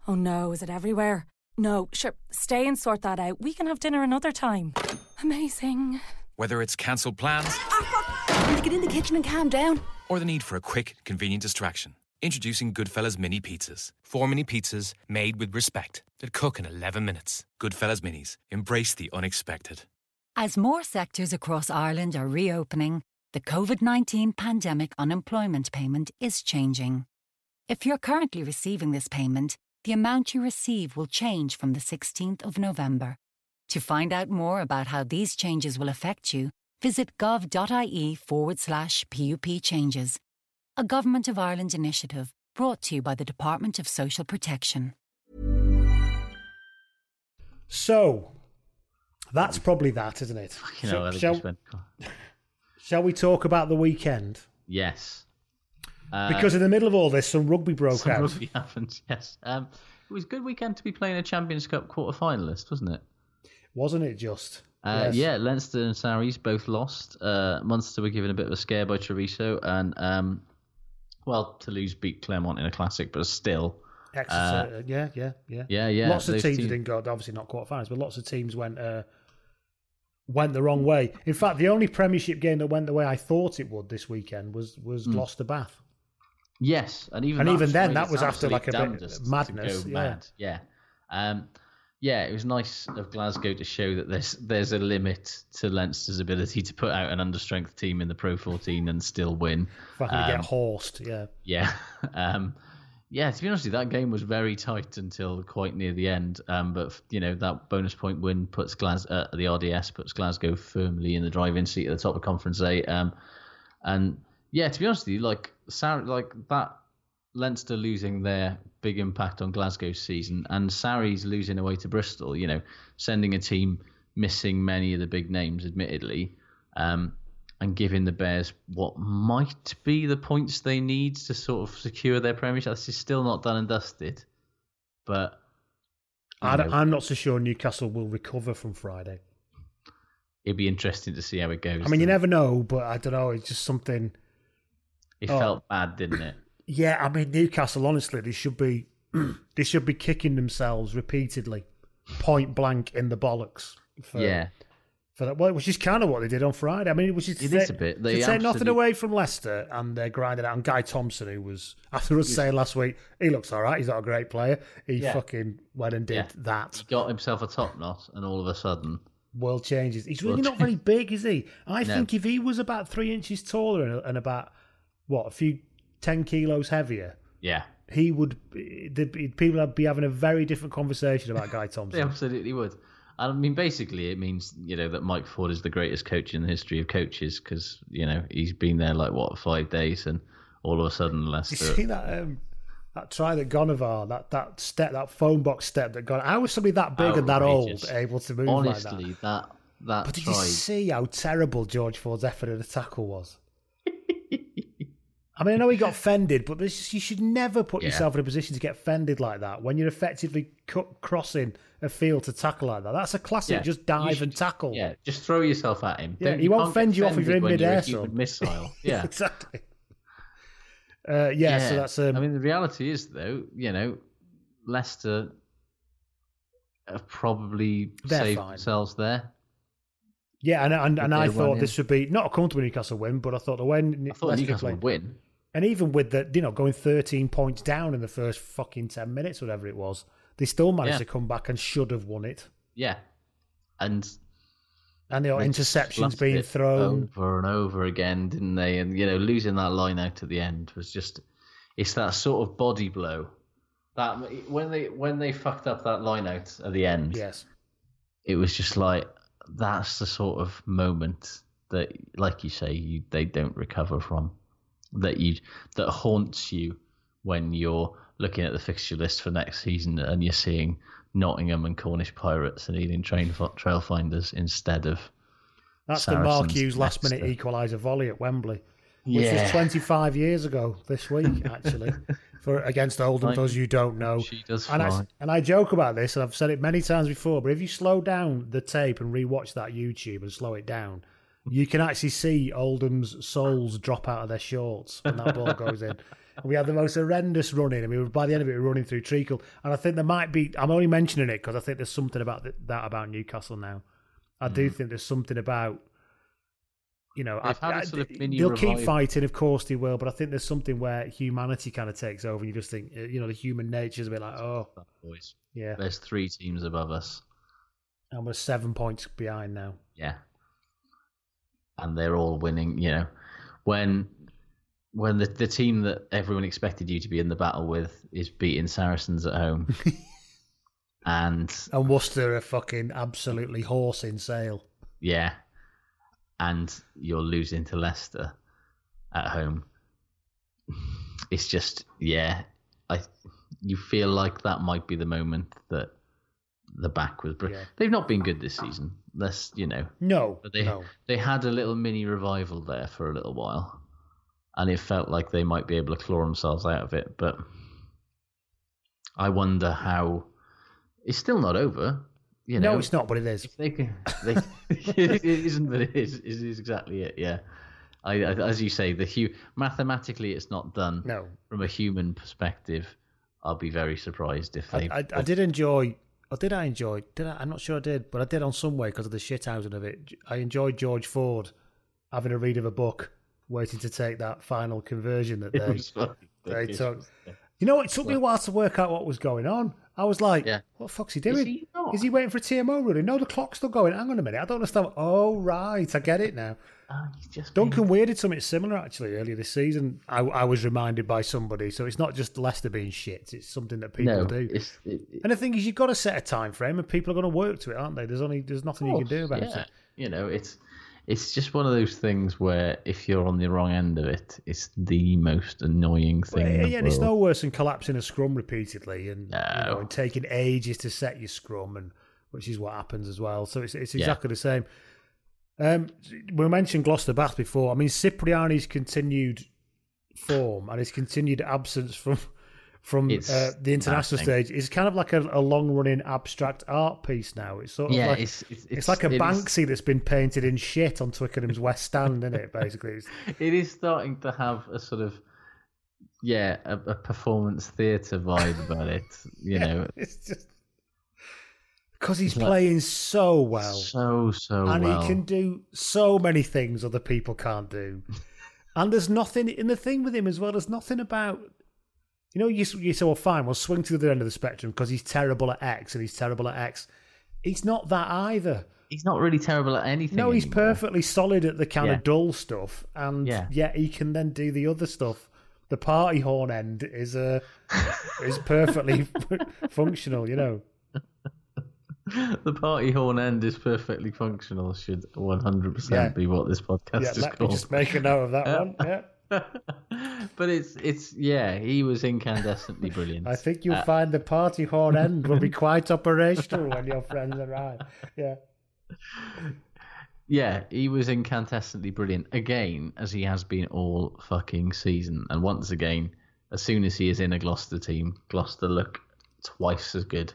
Oh no, is it everywhere? No, sure, stay and sort that out. We can have dinner another time. Amazing. Whether it's cancelled plans ah, Need get in the kitchen and calm down. or the need for a quick, convenient distraction. Introducing Goodfellas Mini Pizzas. Four mini pizzas made with respect that cook in 11 minutes. Goodfellas Minis. Embrace the unexpected. As more sectors across Ireland are reopening, the COVID 19 pandemic unemployment payment is changing. If you're currently receiving this payment, the amount you receive will change from the 16th of November. To find out more about how these changes will affect you, visit gov.ie forward slash PUP changes, a Government of Ireland initiative brought to you by the Department of Social Protection. So that's probably that, isn't it? you So know, I shall, went, shall we talk about the weekend? yes. Uh, Because in the middle of all this, some rugby broke some out. rugby happened. Yes, um, it was a good weekend to be playing a Champions Cup quarter finalist, wasn't it? Wasn't it? Just Uh, Yes. Yeah, Leinster and Sarries both lost. Uh, Munster were given a bit of a scare by Treviso, and um, well, Toulouse beat Clermont in a classic, but still, Exeter, yeah, yeah, yeah, Uh, yeah, yeah. Lots of teams, teams- didn't go. Obviously, not quarterfinals, but lots of teams went uh, went the wrong way. In fact, the only Premiership game that went the way I thought it would this weekend was was Hmm. Gloucester Bath. Yes, and even And even then, that was after, like, a bit madness, yeah. mad. Yeah, um, yeah. It was nice of Glasgow to show that there's there's a limit to Leinster's ability to put out an understrength team in the Pro 14 and still win. Fucking Um, get horsed, yeah. Yeah. Um, yeah, to be honest with you, that game was very tight until quite near the end. Um, but, you know, that bonus point win puts Glas- uh, the RDS puts Glasgow firmly in the driving seat at the top of Conference A. Um, and, yeah, to be honest with you, like, Sar- like that Leinster losing their big impact on Glasgow's season and Sarries losing away to Bristol, you know, sending a team missing many of the big names, admittedly, um, and giving the Bears what might be the points they need to sort of secure their premiership. This is still not done and dusted, but I am not so sure Newcastle will recover from Friday. it'd be interesting to see how it goes. I mean, you never know, but I don't know. It's just something. It oh. felt bad, didn't it? Yeah, I mean Newcastle. Honestly, they should be they should be kicking themselves repeatedly, point blank in the bollocks. For, yeah, for that. Well, which is kind of what they did on Friday. I mean, it was just It to is a bit. They take nothing away from Leicester, and they're grinding out. And Guy Thompson, who was after us saying last week, he looks all right. He's not a great player. He Yeah. fucking went and did Yeah. that. he got himself a top knot, and all of a sudden, World changes. He's really not very big, is he? I No. think if he was about three inches taller and, and about what a few ten kilos heavier, yeah, he would. The, people would be having a very different conversation about Guy they Thompson. absolutely would. I mean, basically, it means you know that Mike Ford is the greatest coach in the history of coaches because you know he's been there like what five days, and all of a sudden You Leicester. see that um, that try that Gonavar, that that step, that phone box step that got. How was somebody that big and that old able to move Honestly, like that? that that But did you see how terrible George Ford's effort at the tackle was? I mean, I know he got fended, but this, you should never put Yeah. yourself in a position to get fended like that when you're effectively cut, crossing a field to tackle like that. That's a classic Yeah, just dive should- and tackle. Yeah, just throw yourself at him. Yeah, Don't- he won't fend you off if you're in midair, a human. Missile. Yeah. exactly. Uh, yeah, so that's um, I mean, the reality is, though, you know, Leicester have probably saved fine. themselves there. yeah, and and, and I thought this would be not a comfortable Newcastle win, but I thought the win I thought Leicester Newcastle played- would win. And even with the, you know, going 13 points down in the first fucking 10 minutes, whatever it was, they still managed Yeah. to come back and should have won it. Yeah, and And, you know, they just interceptions being thrown. over and over again, didn't they? And you know, losing that line out at the end was just it's that sort of body blow. That when they when they fucked up that line out at the end, Yes. it was just like that's the sort of moment that, like you say, you, they don't recover from. That you that haunts you when you're looking at the fixture list for next season and you're seeing Nottingham and Cornish Pirates and Ealing Train Trail Finders instead of That's the Mark Saracens Hughes last minute equaliser volley at Wembley, which Yeah. was 25 years ago this week, actually, for against Oldham, Like, those you don't know. She does And I, and I joke about this, and I've said it many times before, but if you slow down the tape and rewatch that YouTube and slow it down, you can actually see Oldham's souls drop out of their shorts when that ball goes in. And we had the most horrendous running. I mean, by the end of it, we were running through treacle. And I think there might be, I'm only mentioning it because I think there's something about th- that about Newcastle now. I do think there's something about, you know, Mm. I- I- sort of mini they'll keep fighting, of course they will, but I think there's something where humanity kind of takes over. And you just think, you know, the human nature is a bit like, oh, boys. yeah. There's three teams above us. And we're seven points behind now. Yeah. And they're all winning, you know. When when the the team that everyone expected you to be in the battle with is beating Saracens at home. and And Worcester are fucking absolutely horse in sale. yeah. And you're losing to Leicester at home. It's just yeah. I you feel like that might be the moment that the back was br- Yeah. they've not been good this season. Let's you know. No, But they no. they had a little mini revival there for a little while, and it felt like they might be able to claw themselves out of it. But I wonder how. It's still not over. You know, no, it's not, but it is. They can, they, it isn't, but it is. It is exactly it. Yeah. I, I, as you say, the hu- mathematically it's not done. No. From a human perspective, I'll be very surprised if they. I, I, I did enjoy. Or did I enjoy? Did I? I'm not sure I did, but I did on some way because of the shithousing of it. I enjoyed George Ford having a read of a book, waiting to take that final conversion that they they took. You know, it took me a while to work out what was going on. I was like, Yeah. "What the fuck's he doing? he? Is he waiting for a TMO ruling? No, the clock's still going. Hang on a minute. I don't understand. Oh, right, I get it now." Ah, he's just Duncan Weir did something similar actually earlier this season. I, I was reminded by somebody, so it's not just Leicester being shit; it's something that people no, do. It's, it, it- And the thing is, you've got to set a time frame, and people are going to work to it, aren't they? There's only there's nothing you can do about yeah. it. You know, it's it's just one of those things where if you're on the wrong end of it, it's the most annoying thing. Well, in the yeah, and it's no worse than collapsing a scrum repeatedly and you know, and taking ages to set your scrum, and which is what happens as well. So it's it's Yeah. exactly the same. Um, we mentioned Gloucester Bath before. I mean, Cipriani's continued form and his continued absence from from uh, the international stage is kind of like a, a long running abstract art piece now. It's sort of Yeah, like it's- it's- it's, it's- like a it is- Banksy that's been painted in shit on Twickenham's West Stand, isn't it? Basically, it's, it is starting to have a sort of yeah a, a performance theatre vibe about it. You know, it's just because he's like- playing so well. so so and well. he can do so many things other people can't do. and there's nothing in the thing with him as well. There's nothing about you know you you say well fine we'll swing to the other end of the spectrum because he's terrible at X and he's terrible at X. He's not that either. He's not really terrible at anything. No, he's anymore. perfectly solid at the kind Yeah. of dull stuff, and Yeah. yet he can then do the other stuff. The party horn end is uh, is perfectly functional, you know. the party horn end is perfectly functional. Should 100% Yeah. be what this podcast Yeah, is let me just make a note of that one. Yeah. but it's it's yeah, he was incandescently brilliant. I think you'll Uh, find the party horn end will be quite operational when your friends arrive. Yeah. Yeah, he was incandescently brilliant again, as he has been all fucking season. And once again, as soon as he is in a Gloucester team, Gloucester look twice as good.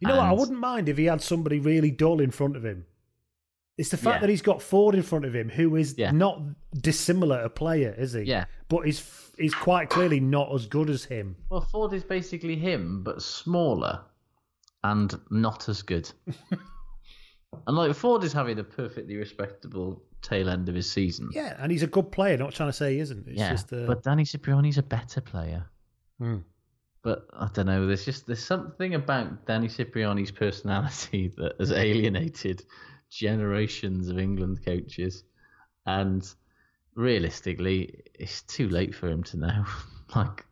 You know what? I wouldn't mind if he had somebody really dull in front of him. It's the fact Yeah. that he's got Ford in front of him, who is Yeah. not dissimilar a player, is he? Yeah. But he's he's quite clearly not as good as him. Well, Ford is basically him, but smaller and not as good. and like Ford is having a perfectly respectable tail end of his season. Yeah, and he's a good player. Not trying to say he isn't. It's yeah, just uh, but Danny Cipriani's a better player. Hmm. But I don't know. There's just there's something about Danny Cipriani's personality that has alienated generations of England coaches, and realistically, it's too late for him to know. like,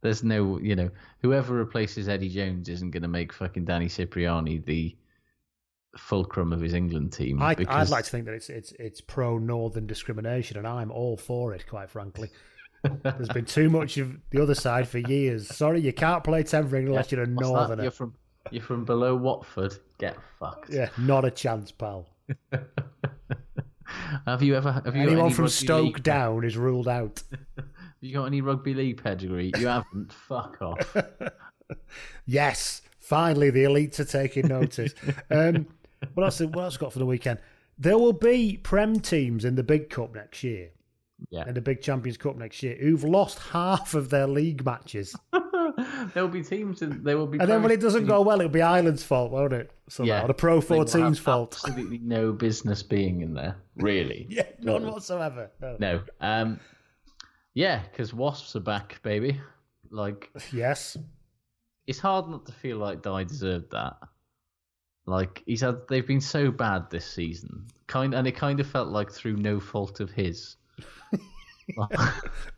there's no, you know, whoever replaces Eddie Jones isn't going to make fucking Danny Cipriani the fulcrum of his England team. I, I'd like to think that it's it's it's pro northern discrimination, and I'm all for it. Quite frankly, there's been too much of the other side for years. Sorry, you can't play Tenford unless you're a northerner. You're from you're from below Watford. Get fucked. Yeah, not a chance, pal. Have you ever? Have you Anyone any from Stoke league- down is ruled out. Have you got any rugby league pedigree? You haven't. Fuck off. Yes, finally the elites are taking notice. um, what else? What else got for the weekend? There will be Prem teams in the Big Cup next year, Yeah. in the Big Champions Cup next year, who've lost half of their league matches. There'll be teams, and there will be. And then when it doesn't teams- go well, it'll be Ireland's fault, won't it? Somehow, the Pro they will have 14's fault. Absolutely no business being in there. Really. Yeah, none whatsoever. No. No. Um. Yeah, because wasps are back, baby. Like Yes. it's hard not to feel like Dai deserved that. Like he's had, they've been so bad this season, kind, and it kind of felt like through no fault of his.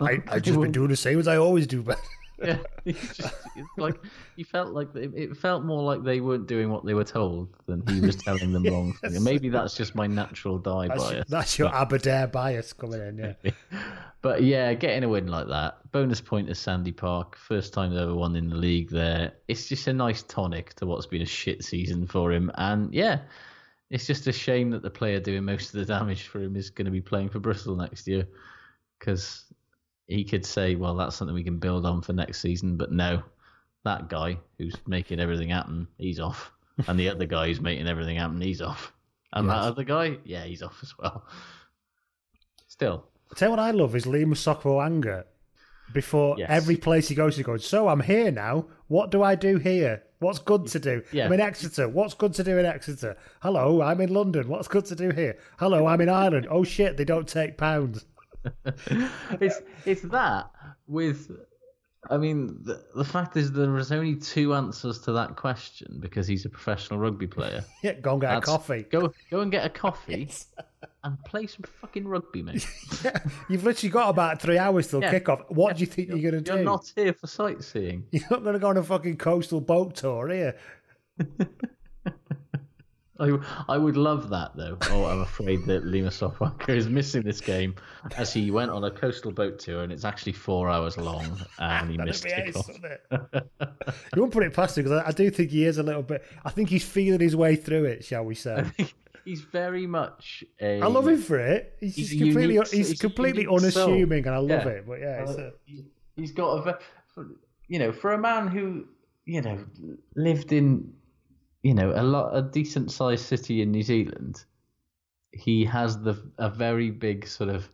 I, I've just been doing the same as I always do, but Yeah, it's just, it's like he felt like it, felt more like they weren't doing what they were told than he was telling them wrong. maybe that's just my natural die that's, bias. that's your Aberdare bias coming in, yeah. But yeah, getting a win like that, bonus point at Sandy Park, first time they ever won in the league there. It's just a nice tonic to what's been a shit season for him. And yeah, it's just a shame that the player doing most of the damage for him is going to be playing for Bristol next year because he could say, well, that's something we can build on for next season. But no, that guy who's making everything happen, he's off. And the other guy who's making everything happen, he's off. And that other guy, yeah, he's off as well. Still, tell you what I love is Lee Lima Sopoaga. Before Yes. every place he goes, he goes, So I'm here now. What do I do here? What's good to do? Yeah. I'm in Exeter. What's good to do in Exeter? Hello, I'm in London. What's good to do here? Hello, I'm in Ireland. Oh shit, they don't take pounds. it's it's that with I mean the, the fact is there is only two answers to that question because he's a professional rugby player. Yeah, go and get That's- a coffee. Go go and get a coffee and play some fucking rugby, mate. Yeah, you've literally got about three hours till Yeah. kickoff. What do you think you're going to do? You're not here for sightseeing. You're not going to go on a fucking coastal boat tour, are you? I, I would love that though. Oh, I'm afraid that Lima Sopoaga is missing this game as he went on a coastal boat tour and it's actually four hours long and he missed be ace, kickoff. it? You won't put it past him because I, I do think he is a little bit. I think he's feeling his way through it, shall we say? He's very much a. I love him for it. He's, He's completely, unique- he's, he's completely unique soul. unassuming, and I love Yeah. it. But yeah, Uh, a, he- he's got a, you know, for a man who, you know, lived in, you know, a lot a decent sized city in New Zealand. He has the a very big sort of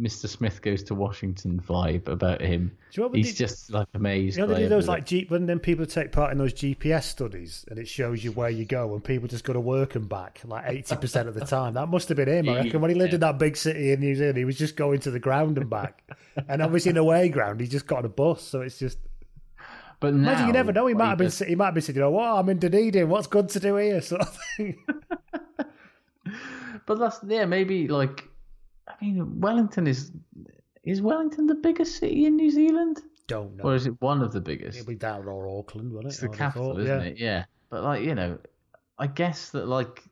Mr. Smith goes to Washington vibe about him. Do you know He's just like amazed. you know, they do those like G, when then people take part in those GPS studies, and it shows you where you go, and people just go to work and back like eighty percent of the time. That must have been him. I reckon when he lived in that big city in New Zealand, he was just going to the ground and back, and obviously in away ground, he just got on a bus. So it's just But now, imagine you never know. He might have been sit- he might have been sitting, oh, I'm in Dunedin. What's good to do here? Sort of thing. But that's yeah, maybe like, I mean, Wellington is is Wellington the biggest city in New Zealand, Don't know. or is it one of the biggest? It'll be down or Auckland, won't it? It's the capital, thought, isn't yeah. it? Yeah. But like you know, I guess that like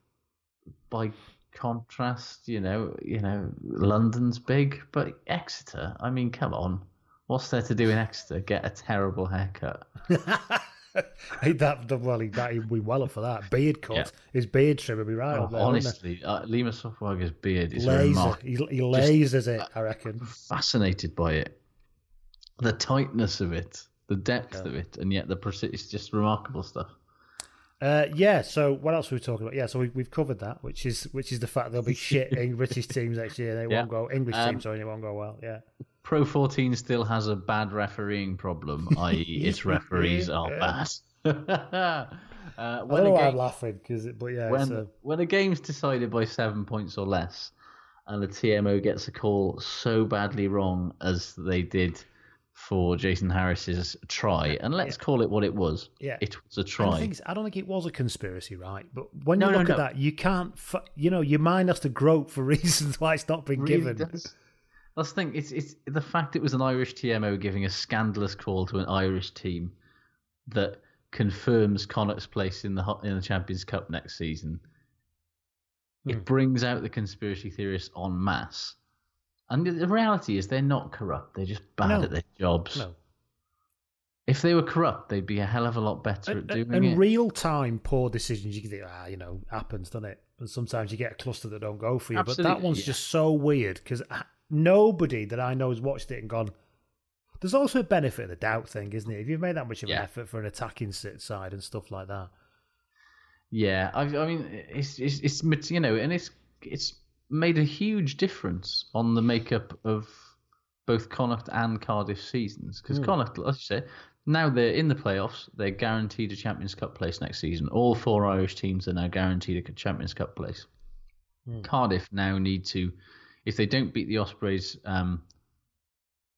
by contrast, you know, you know, London's big, but Exeter. I mean, come on, what's there to do in Exeter? Get a terrible haircut. Hey, that well, he, that he'd be well up for that beard cut. Yeah. His beard trim would be right Oh, up there. honestly, uh, Lima Sopoaga's beard is laser. remarkable. He, he lasers it. I reckon. Fascinated by it, the tightness of it, the depth of it, and yet the it's just remarkable stuff. Uh, yeah. So what else were we talking about? Yeah. So we, we've covered that, which is which is the fact there'll be shit in British teams next year. They Yeah. won't go English Um, teams, sorry, they won't go well. Yeah. Pro 14 still has a bad refereeing problem, i.e., its referees are bad. uh, I when, know why I'm laughing because, but yeah, when, uh, when a game's decided by seven points or less, and the TMO gets a call so badly wrong as they did for Jason Harries's try, and let's call it what it was. Yeah. It was a try. is, I don't think it was a conspiracy, right? But when No, you no, look at no. that, you can't, you know, your mind has to grope for reasons why it's not been really given. does. That's the thing. It's it's the fact it was an Irish TMO giving a scandalous call to an Irish team that confirms Connacht's place in the in the Champions Cup next season. Hmm. It brings out the conspiracy theorists en masse, and the- reality is they're not corrupt. They're just bad No. at their jobs. No. If they were corrupt, they'd be a hell of a lot better at doing and it. real time poor decisions, you can think, ah, you know, happens, doesn't it? And sometimes you get a cluster that don't go for you. but that one's yeah. just so weird because nobody that I know has watched it and gone. There's also a benefit of the doubt thing, isn't it? If you've made that much of an effort for an attacking side and stuff like that. Yeah, I, I mean, it's, it's it's you know, and it's it's made a huge difference on the makeup of both Connacht and Cardiff seasons because Hmm. Connacht, as you say, now they're in the playoffs. They're guaranteed a Champions Cup place next season. All four Irish teams are now guaranteed a Champions Cup place. Hmm. Cardiff now need to, if they don't beat the Ospreys um,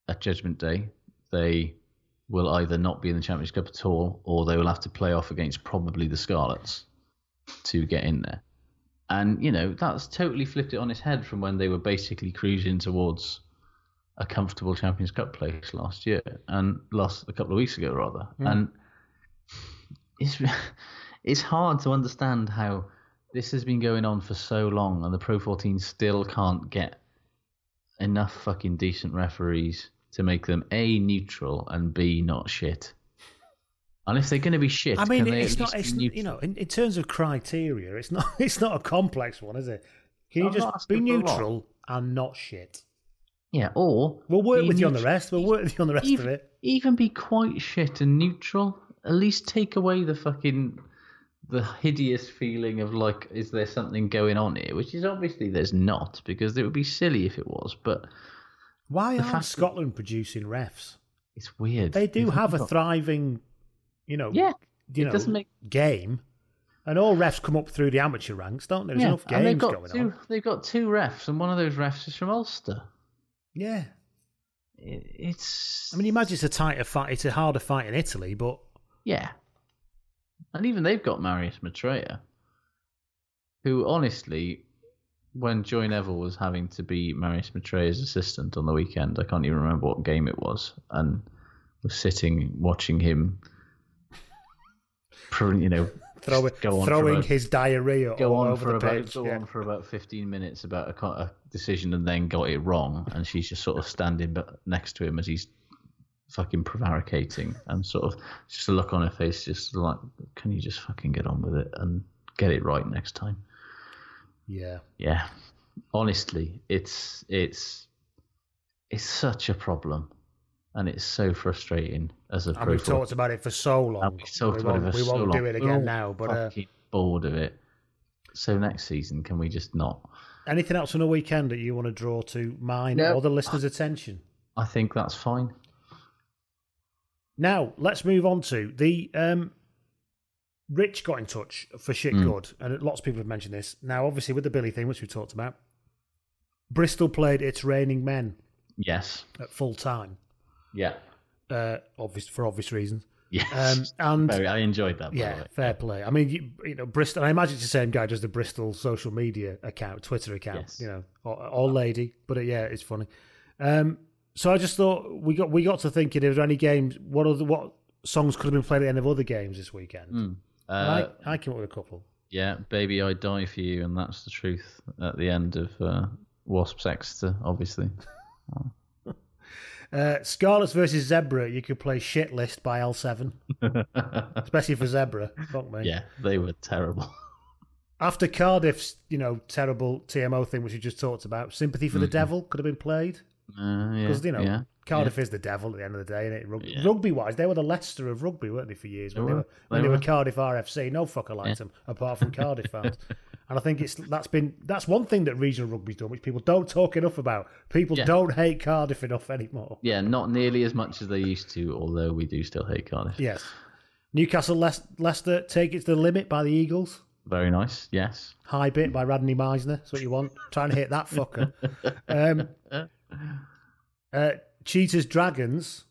at Judgment Day, they will either not be in the Champions Cup at all, or they will have to play off against probably the Scarlets to get in there. And you know that's totally flipped it on its head from when they were basically cruising towards a comfortable Champions Cup place last year and last a couple of weeks ago rather. And it's it's hard to understand how this has been going on for so long and the Pro 14 still can't get enough fucking decent referees to make them a neutral and b not shit. And if they're going to be shit, I mean, can they it's not. It's you know, in, in terms of criteria, it's not. It's not a complex one, is it? Can you I'm just be asking for a lot. neutral and not shit? Yeah, or We'll work with you on the rest. We'll work with you on the rest even, of it. Even be quite shit and neutral. At least take away the fucking the hideous feeling of like, is there something going on here? Which is obviously there's not, because it would be silly if it was. But Why aren't Scotland producing refs? it's weird. They do have a thriving, you know, Yeah, you it know, doesn't make- game, and all refs come up through the amateur ranks, don't they? There's yeah, enough and they've games got going two. on. They've got two refs, and one of those refs is from Ulster. Yeah, It, it's. I mean, you imagine it's a tighter fight. It's a harder fight in Italy, but Yeah. And even they've got Marius Mitrea, who honestly, when Joy Neville was having to be Marius Mitrea's assistant on the weekend, I can't even remember what game it was, and was sitting watching him, you know, throw, go on throwing for a- his diarrhea go all on over for the about go yeah. on for about fifteen minutes about a, a decision and then got it wrong, and she's just sort of standing next to him as he's fucking prevaricating, and sort of just a look on her face, just like, can you just fucking get on with it and get it right next time? yeah. Yeah, honestly, it's it's it's such a problem, and it's so frustrating as a And we've talked about it for so long. and we've talked we about it won't, for we so won't long. do it We're again now. But uh, fucking bored of it. So next season, can we just not? anything else on the weekend that you want to draw to mine No. or the listeners' attention? I think that's fine. Now let's move on to the um, Rich got in touch for shit Mm. good, and lots of people have mentioned this. Now, obviously, with the Billy thing, which we talked about, Bristol played its raining men Yes. at full time, Yeah. uh, obvious for obvious reasons. Yes. Um, and Very, I enjoyed that. By yeah, way. fair play. I mean, you, you know, Bristol. I imagine it's the same guy does the Bristol social media account, Twitter account. Yes. You know, or, or lady, but uh, yeah, it's funny. Um, so I just thought we got we got to thinking: if there any games, what other what songs could have been played at the end of other games this weekend? Mm. Uh, I, I came up with a couple. Yeah, baby, I die for you, and that's the truth at the end of uh, Wasps Exeter, obviously. Uh, Scarlets versus Zebre, you could play shit list by L7, especially for Zebre. Fuck me. Yeah, they were terrible. After Cardiff's, you know, terrible TMO thing, which we just talked about, Sympathy for the Devil could have been played. Uh, yeah, Because, you know, yeah. Cardiff is the devil at the end of the day, and Rug- Yeah. Rugby wise, they were the Leicester of rugby, weren't they, for years? When They were. when They were. Cardiff RFC. No fucker liked them, apart from Cardiff fans. And I think it's that's been that's one thing that regional rugby's done, which people don't talk enough about. People Yeah. don't hate Cardiff enough anymore. Yeah, not nearly as much as they used to, although we do still hate Cardiff. Yes. Newcastle Le- Leicester take it to the limit by the Eagles. Very nice, yes. High bit by Randy Meisner. That's what you want. Trying to hit that fucker. Um, uh, Cheetahs Dragons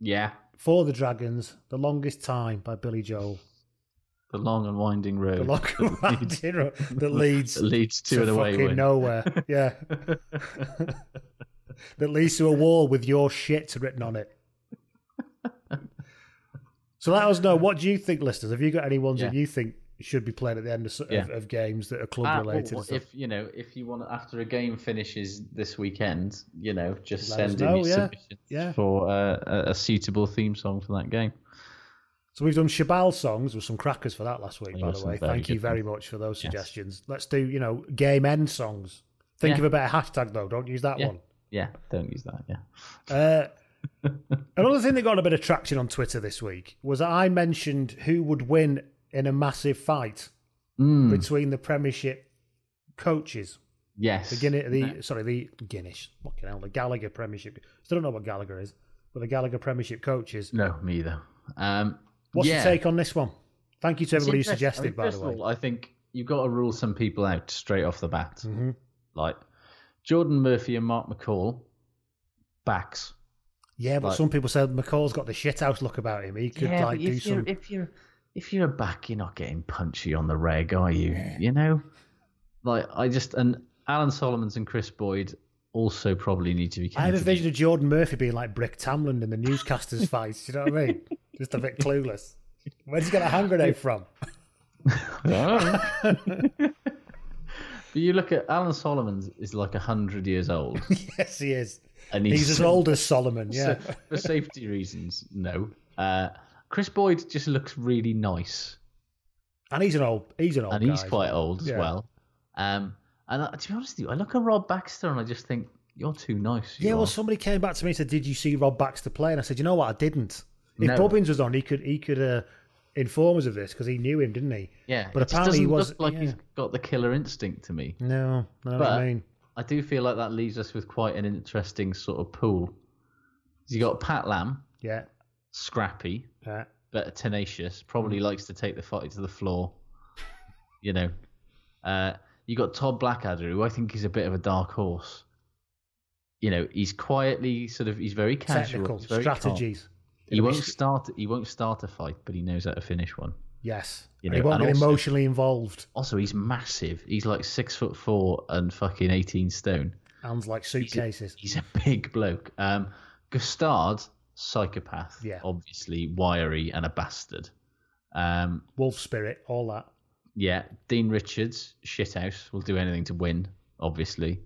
Yeah, for the Dragons. The longest time by Billy Joel. the long and winding road. The long that leads- winding road that leads that leads to, an away fucking nowhere. Yeah. that leads to a wall with your shit written on it. So let us know. What do you think, listeners? Have you got any ones that you think should be played at the end of, of, Yeah. of games that are club Ah, related? or and stuff? if you know, if you want, after a game finishes this weekend, you know, just Let us send in your yeah. submissions Yeah. for uh, a, a suitable theme song for that game. So we've done Shabal songs with some crackers for that last week, by the way. Thank you very ones. much for those Yes. suggestions. Let's do, you know, game end songs. Think Yeah. of a better hashtag though. Don't use that Yeah. one. Yeah, don't use that. Yeah. Uh, another thing that got a bit of traction on Twitter this week was that I mentioned who would win in a massive fight Mm, between the Premiership coaches. yes. The Guinness, the sorry, the Guinness, fucking hell, the Gallagher Premiership. Still don't know what Gallagher is, but the Gallagher Premiership coaches. No, me either. Um, What's yeah. your take on this one? Thank you to everybody who suggested, I mean, by the way. all, I think you've got to rule some people out straight off the bat. hmm Like Geordan Murphy and Mark McCall, backs. Yeah, but Like- some people said McCall's got the shithouse look about him. He could yeah, like do some. if you're if you're a back, you're not getting punchy on the reg, are you? You know, like I just and Alan Solomons and Chris Boyd also probably need to be. I have a vision of Geordan Murphy being like Brick Tamland in the newscasters' fights. You know what I mean? Just a bit clueless. Where's he got a hand grenade from? But you look at Alan Solomons is like hundred years old, yes, he is. and He's as old as Solomon. Yeah. For safety reasons, no. Uh, Chris Boyd just looks really nice, And he's an old. He's an old. and he's quite old as Yeah. well. Um, and uh, to be honest with you, I look at Rob Baxter and I just think you're too nice. you Yeah, well, somebody came back to me and said, "Did you see Rob Baxter play?" And I said, "You know what? I didn't. If No. Bobbins was on, he could he could uh, inform us of this because he knew him, didn't he? yeah, but apparently he was- like yeah. he's got the killer instinct to me. No, no, what But I mean, I do feel like that leaves us with quite an interesting sort of pool. You got Pat Lam, yeah, scrappy yeah. but tenacious. Probably Mm. likes to take the fight to the floor. You know, uh, you got Todd Blackadder, who I think is a bit of a dark horse. You know, he's quietly sort of he's very casual, Technical he's very calm. strategies. He It'll won't st- start. He won't start a fight, but he knows how to finish one. Yes, You And he won't and get also- emotionally involved. Also, he's massive. He's like six foot four and fucking eighteen stone. Hands like suitcases. He's a big bloke. Um, Gustard, psychopath. Yeah. Obviously wiry and a bastard. Um, Wolf spirit, all that. yeah. Dean Richards, shithouse, will do anything to win. Obviously,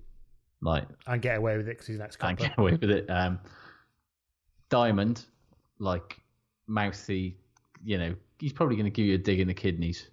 like And get away with it because he's an ex can't get away with it. Um, Diamond, like mouthy. You know, he's probably going to give you a dig in the kidneys,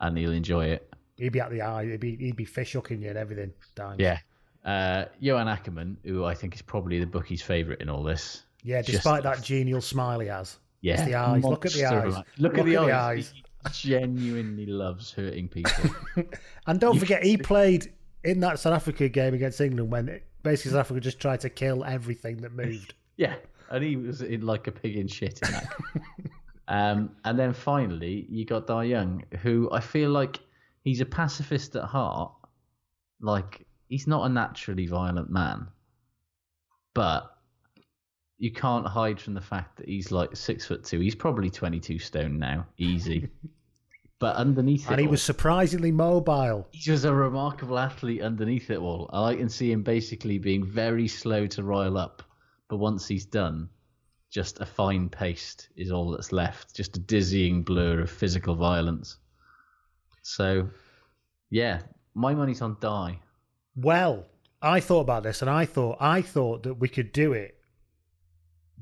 and he'll enjoy it. He'd be at the eye. He'd be he'd be fish hooking you and everything. Dimes. Yeah. Uh, Johan Ackermann, who I think is probably the bookie's favourite in all this. Yeah, Just- despite that genial smile he has. Yeah, It's the eyes. Look at the eyes. man. Look, at the eyes. eyes. He genuinely loves hurting people. And don't You forget, he played in that South Africa game against England when it, basically South Africa just tried to kill everything that moved. yeah, and he was in like a pig in shit in that. um, and then finally, you got Dai Young, who I feel like he's a pacifist at heart. Like he's not a naturally violent man, but you can't hide from the fact that he's like six foot two. He's probably twenty two stone now, easy. but underneath and it he all- was surprisingly mobile. He was a remarkable athlete underneath it all. I can see him basically being very slow to rile up, but once he's done, just a fine paste is all that's left. Just a dizzying blur of physical violence. So, yeah, my money's on Dai. Well, I thought about this, and I thought I thought that we could do it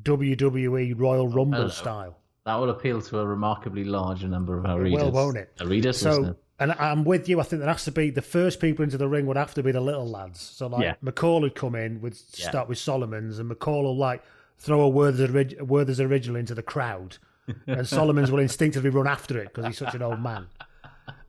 WWE Royal Rumble Hello. style. That will appeal to a remarkably larger number of our It readers. will, won't it? The readers, So, listeners. and I'm with you. I think there has to be the first people into the ring would have to be the little lads. So, like Yeah. McCall would come in, would Yeah. start with Solomon's, and McCall will like throw a Werther's, orig- Werther's original into the crowd, and Solomon's will instinctively run after it because he's such an old man.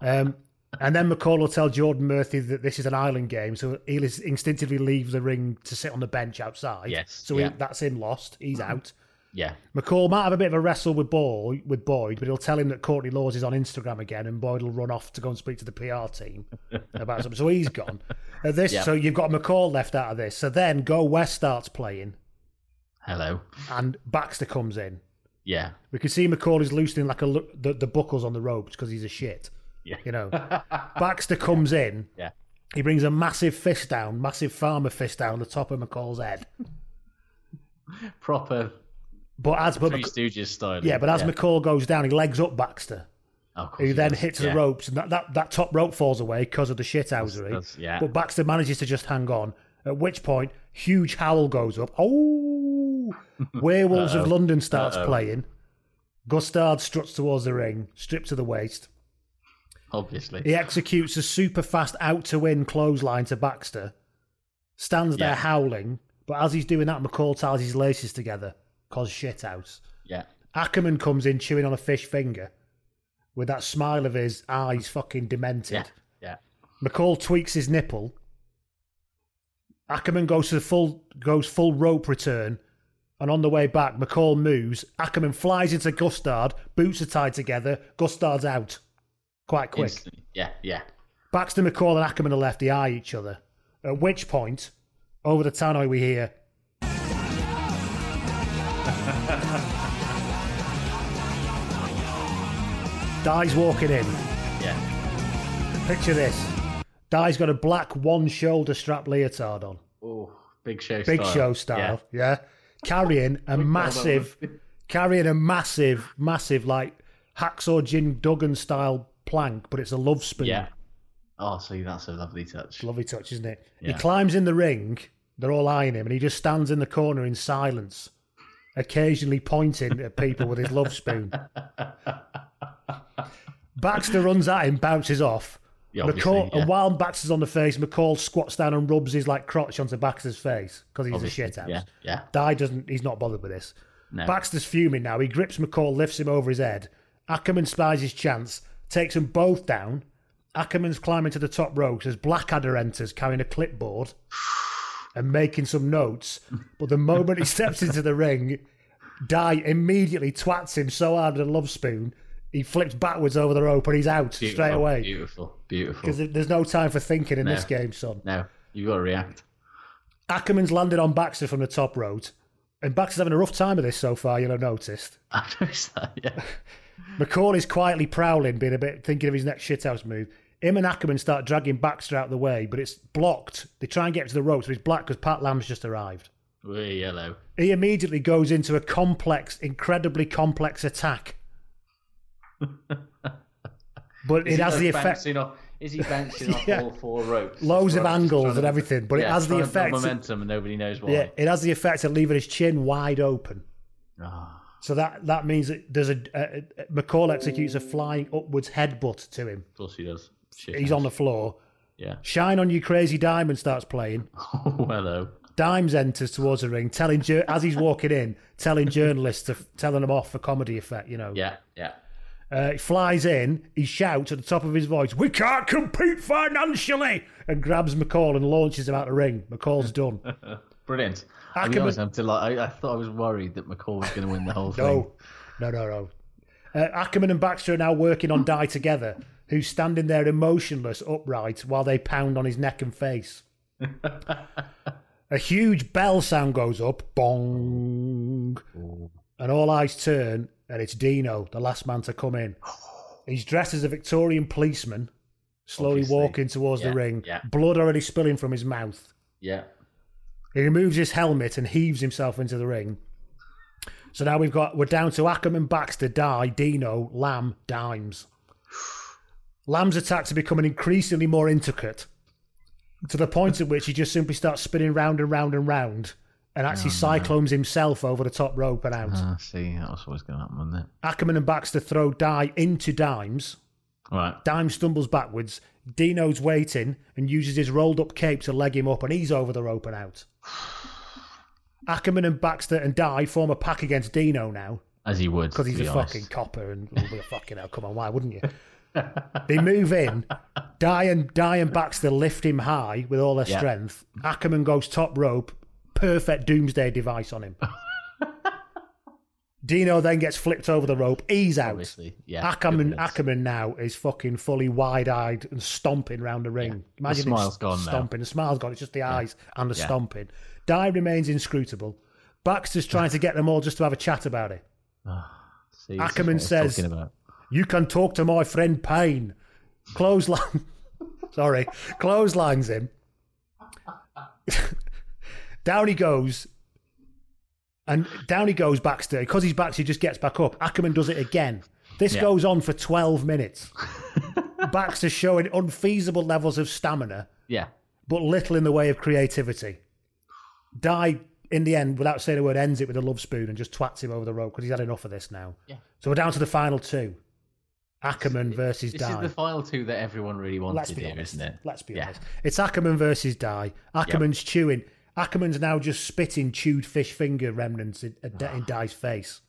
Um, and then McCall will tell Geordan Murphy that this is an island game, so he'll instinctively leave the ring to sit on the bench outside. Yes, So he, that's him lost. He's out. yeah. McCall might have a bit of a wrestle with Boyd, with Boyd, but he'll tell him that Courtney Lawes is on Instagram again, and Boyd will run off to go and speak to the PR team about something. So he's gone. Uh, this, Yeah. so you've got McCall left out of this. So then Go West starts playing, Hello. and Baxter comes in. Yeah. We can see McCall is loosening like a the, the buckles on the ropes because he's a shit. Yeah. You know, Baxter comes in. Yeah. He brings a massive fist down, massive farmer fist down the top of McCall's head. Proper But as but Three Stooges style. yeah, but as McCall goes down, he legs up Baxter. Course who he then hits Yeah. the ropes, and that, that, that top rope falls away because of the shithousery. yeah. But Baxter manages to just hang on. At which point, huge howl goes up. Oh, Werewolves of. London starts Uh-oh. playing. Gustard struts towards the ring, stripped to the waist. Obviously. He executes a super fast out to win clothesline to Baxter. Stands there Yeah. howling, but as he's doing that, McCall ties his laces together. Cause shithouse. Yeah. Ackermann comes in chewing on a fish finger with that smile of his eyes fucking demented. Yeah. Yeah. McCall tweaks his nipple. Ackermann goes to the full goes full rope return, and on the way back, McCall moves. Ackermann flies into Gustard. Boots are tied together. Gustard's out quite quick. Instantly. Yeah. Yeah. Baxter, McCall, and Ackermann are left eye each other. At which point, over the tannoy, we hear. Dai's walking in. Yeah. Picture this. Dai's got a black one shoulder strap leotard on. Oh, big show Big style. show style, yeah. Carrying a massive, carrying a massive, massive, like hacksaw Jim Duggan style plank, but it's a love spoon. Yeah. Oh, see, that's a lovely touch. Lovely touch, isn't it? He climbs in the ring. They're all eyeing him, and he just stands in the corner in silence, occasionally pointing at people with his love spoon. Baxter runs at him, bounces off. Yeah, McCall, yeah. And while Baxter's on the face, McCall squats down and rubs his like crotch onto Baxter's face because he's Obviously, a shithouse. yeah, yeah. Dai doesn't. He's not bothered with this. No. Baxter's fuming now. He grips McCall, lifts him over his head. Ackermann spies his chance, takes them both down. Ackermann's climbing to the top ropes as Blackadder enters carrying a clipboard and making some notes. But the moment he steps into the ring, Dai immediately twats him so hard with a love spoon, he flips backwards over the rope and he's out straight away. Beautiful. Beautiful. Because there's no time for thinking in No. this game, son. No, you got to react. Ackermann's landed on Baxter from the top rope. And Baxter's having a rough time of this so far, you'll have noticed. I've noticed that, yeah. McCall is quietly prowling, being a bit thinking of his next shithouse move. Him and Ackermann start dragging Baxter out of the way, but it's blocked. They try and get to the ropes, but it's black because Pat Lam's just arrived. We're yellow. He immediately goes into a complex, incredibly complex attack. but it has the effect, Off, is he bouncing off Yeah. all four ropes? loads of angles and everything, but it has the effect. momentum and nobody knows why. yeah, it has the effect of leaving his chin wide open. Ah, So that that means that there's a, a, a McCall executes a flying upwards headbutt to him. of course he does. Shit He's house. on the floor. Yeah. Shine on you, crazy diamond starts playing. Oh, hello. Dimes enters towards the ring, telling as he's walking in, telling journalists to telling them off for comedy effect. You know, Yeah, yeah. uh, he flies in, he shouts at the top of his voice, "We can't compete financially," and grabs McCall and launches him out of the ring. McCall's done. Brilliant. I'll be honest, I'm delighted. I, I thought I was worried that McCall was going to win the whole thing. No, no, no, no. Uh, Ackermann and Baxter are now working on Dai together, who's standing there emotionless, upright, while they pound on his neck and face. A huge bell sound goes up, bong, and all eyes turn, and it's Dino, the last man to come in. He's dressed as a Victorian policeman, slowly Obviously. walking towards the ring, yeah. blood already spilling from his mouth. Yeah. He removes his helmet and heaves himself into the ring. So now we've got we're down to Ackermann, Baxter, Dai, Dino, Lam, Dimes. Lam's attacks are becoming increasingly more intricate to the point at which he just simply starts spinning round and round and round and actually cyclones himself over the top rope and out. Ah, see, that was always going to happen, wasn't it? Ackermann and Baxter throw Dai into Dimes. Right. Dimes stumbles backwards. Dino's waiting and uses his rolled up cape to leg him up, and he's over the rope and out. Ackermann and Baxter and Dai form a pack against Dino now As he would. because he's be a honest. fucking copper and will be a fucking hell. Come on, why wouldn't you? they move in. Dai and Dai and Baxter lift him high with all their Yeah. strength. Ackermann goes top rope. Perfect doomsday device on him. Dino then gets flipped over the rope. He's out. Obviously, yeah. Ackermann. Ackermann now is fucking fully wide-eyed and stomping around the ring. The Imagine smile's it's gone now. stomping. The smile's gone. It's just the eyes and the Yeah. stomping. Dai remains inscrutable. Baxter's trying to get them all just to have a chat about it. Ah, see, Ackermann what I was says- You can talk to my friend Payne. Clothesline. Sorry. Clotheslines him. down he goes. And down he goes Baxter. Because he's Baxter, he just gets back up. Ackermann does it again. This Yeah. goes on for 12 minutes. Baxter showing unfeasible levels of stamina, Yeah. but little in the way of creativity. Dai, in the end, without saying a word, ends it with a love spoon and just twats him over the rope because he's had enough of this now. Yeah. So we're down to the final two. Ackermann versus This Dai. is the final two that everyone really wanted Let's be here, honest. isn't it? Let's be Yeah. honest. It's Ackermann versus Dai. Ackermann's chewing. Ackermann's now just spitting chewed fish finger remnants in, in Dai's face.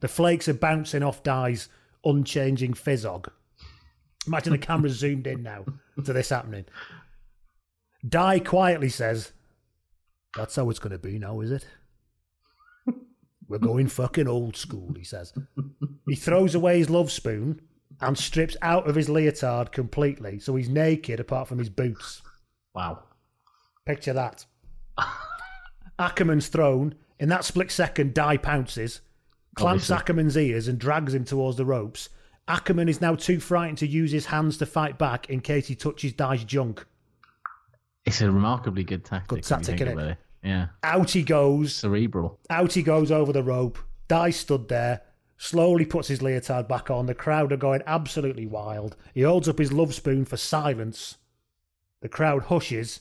The flakes are bouncing off Dai's unchanging fizzog. Imagine the camera zoomed in now to this happening. Dai quietly says, That's how it's going to be now, is it? We're going fucking old school, he says. He throws away his love spoon and strips out of his leotard completely, so he's naked apart from his boots. Wow. Picture that. Ackermann's thrown. In that split second, Dai pounces, clamps Obviously. Ackermann's ears, and drags him towards the ropes. Ackermann is now too frightened to use his hands to fight back in case he touches Dai's junk. It's a remarkably good tactic. Good tactic, innit? about it. Yeah. Out he goes. Cerebral. Out he goes over the rope. Dai stood there, slowly puts his leotard back on. The crowd are going absolutely wild. He holds up his love spoon for silence. The crowd hushes.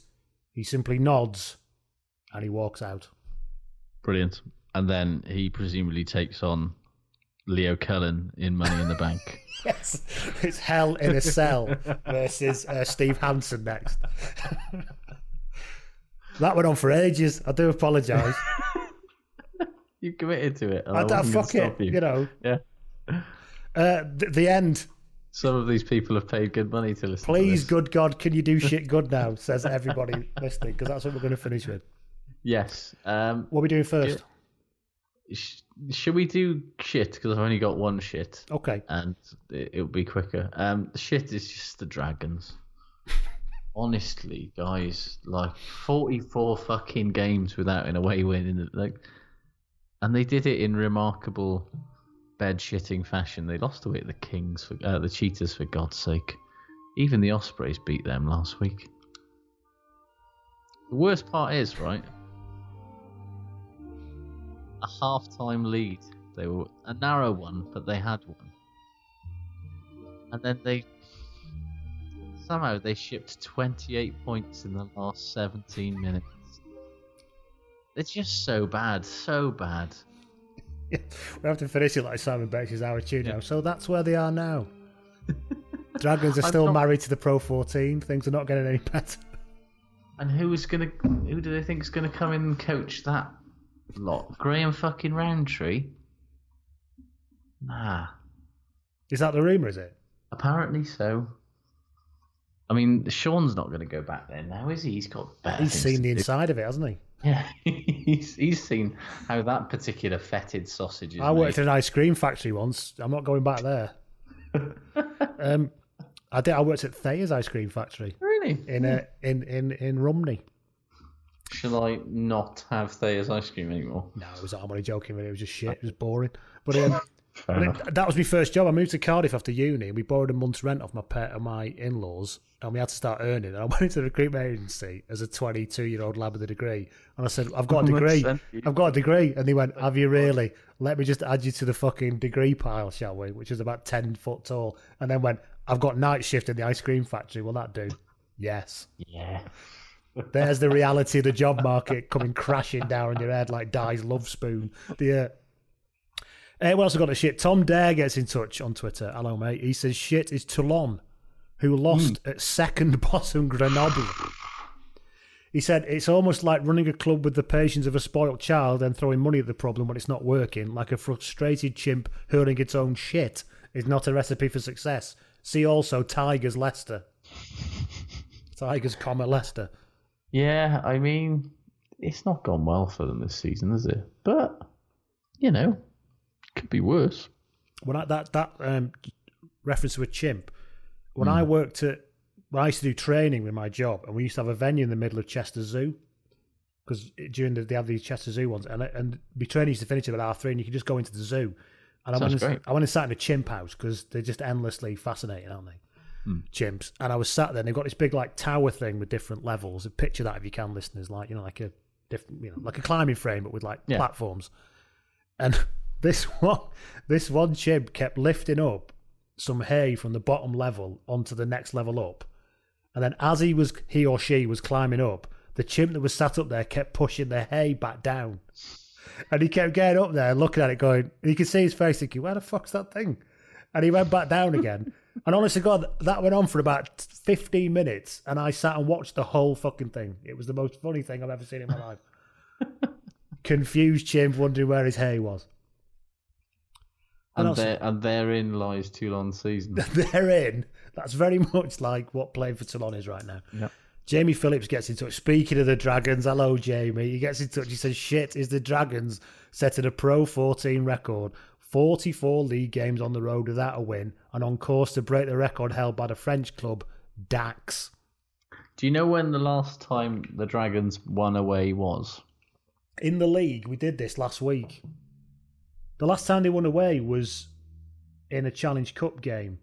He simply nods and he walks out. Brilliant. And then he presumably takes on Leo Cullen in Money in the Bank. Yes, it's Hell in a Cell versus uh, Steve Hansen next. that went on for ages. I do apologise. you committed to it. I, I gonna fuck it, stop you. know. Yeah. Uh, th- the end. Some of these people have paid good money to listen to Please, this. good God, can you do shit good now? Says everybody listening, because that's what we're going to finish with. Yes. Um, What are we doing first? sh- should we do shit? Because I've only got one shit. Okay. And it, it'll be quicker. Um, the shit is just the dragons. Honestly, guys, like 44 fucking games without an away win. Like, and they did it in remarkable bed shitting fashion. They lost away at the Kings, for, uh, the Cheetahs, for God's sake. Even the Ospreys beat them last week. The worst part is, right? A half-time lead. They were a narrow one, but they had one. And then they somehow they shipped 28 points in the last 17 minutes. It's just so bad, so bad. We have to finish it like Simon Bates' Our Tune now. So that's where they are now. Dragons are still not- married to the Pro 14. Things are not getting any better. And who is gonna? Who do they think is gonna come in and coach that lot? Graham fucking Rowntree? Nah. Is that the rumour, is it? Apparently so. I mean, Sean's not going to go back there now, is he? He's got better. He's seen to the do. inside of it, hasn't he? Yeah, he's he's seen how that particular fetid sausage is I worked made. in an ice cream factory once. I'm not going back there. um, I did. I worked at Thayer's ice cream factory Really? in uh, in in in Rumney. Shall I not have Thayer's ice cream anymore? No, it was. I'm only joking. Really. It was just shit. It was boring. But um, But it- that was my first job. I moved to Cardiff after uni, and we borrowed a month's rent off my pet and my in-laws, and we had to start earning. And I went into the recruitment agency as a 22-year-old lad with a degree, and I said, "I've got a degree. I've got a degree." And they went, "Have you really? Let me just add you to the fucking degree pile, shall we?" Which is about ten foot tall, and then went, I've got night shift in the ice cream factory. Will that do? Yes. Yeah. There's the reality of the job market coming crashing down on your head like Dai's love spoon. The, uh, what else I got to shit? Tom Dare gets in touch on Twitter. Hello, mate. He says shit is Toulon, who lost at second bottom Grenoble. He said it's almost like running a club with the patience of a spoilt child and throwing money at the problem when it's not working, like a frustrated chimp hurling its own shit is not a recipe for success. See also Tigers Leicester. Tigers, comma Leicester. Yeah, I mean, it's not gone well for them this season, has it? But you know, could be worse. Well, that that um, reference to a chimp, when I worked at, when I used to do training with my job, and we used to have a venue in the middle of Chester Zoo, because during the they have these Chester Zoo ones, and and my training used to finish at about half three, and you could just go into the zoo. And I went, and. I went and sat in a chimp house because they're just endlessly fascinating, aren't they? Hmm. Chimps. And I was sat there, and they've got this big like tower thing with different levels. Picture that if you can, listeners, like you know, like a different, you know, like a climbing frame, but with like Yeah. platforms. And this one, this one chimp kept lifting up some hay from the bottom level onto the next level up. And then as he was, he or she was climbing up, the chimp that was sat up there kept pushing the hay back down. And he kept getting up there, looking at it, going, you could see his face thinking, where the fuck's that thing? And he went back down again. And honestly, God, that went on for about 15 minutes. And I sat and watched the whole fucking thing. It was the most funny thing I've ever seen in my life. Confused chimp wondering where his hay was. What And else? there, and therein lies Toulon's season. they're in. That's very much like what playing for Toulon is right now. Yep. Jamie Phillips gets in touch. Speaking of the Dragons, hello Jamie. He gets in touch. He says, "Shit, is the Dragons setting a Pro 14 record? 44 league games on the road without a win, and on course to break the record held by the French club Dax." Do you know when the last time the Dragons won away was? In the league, we did this last week. The last time they won away was in a Challenge Cup game.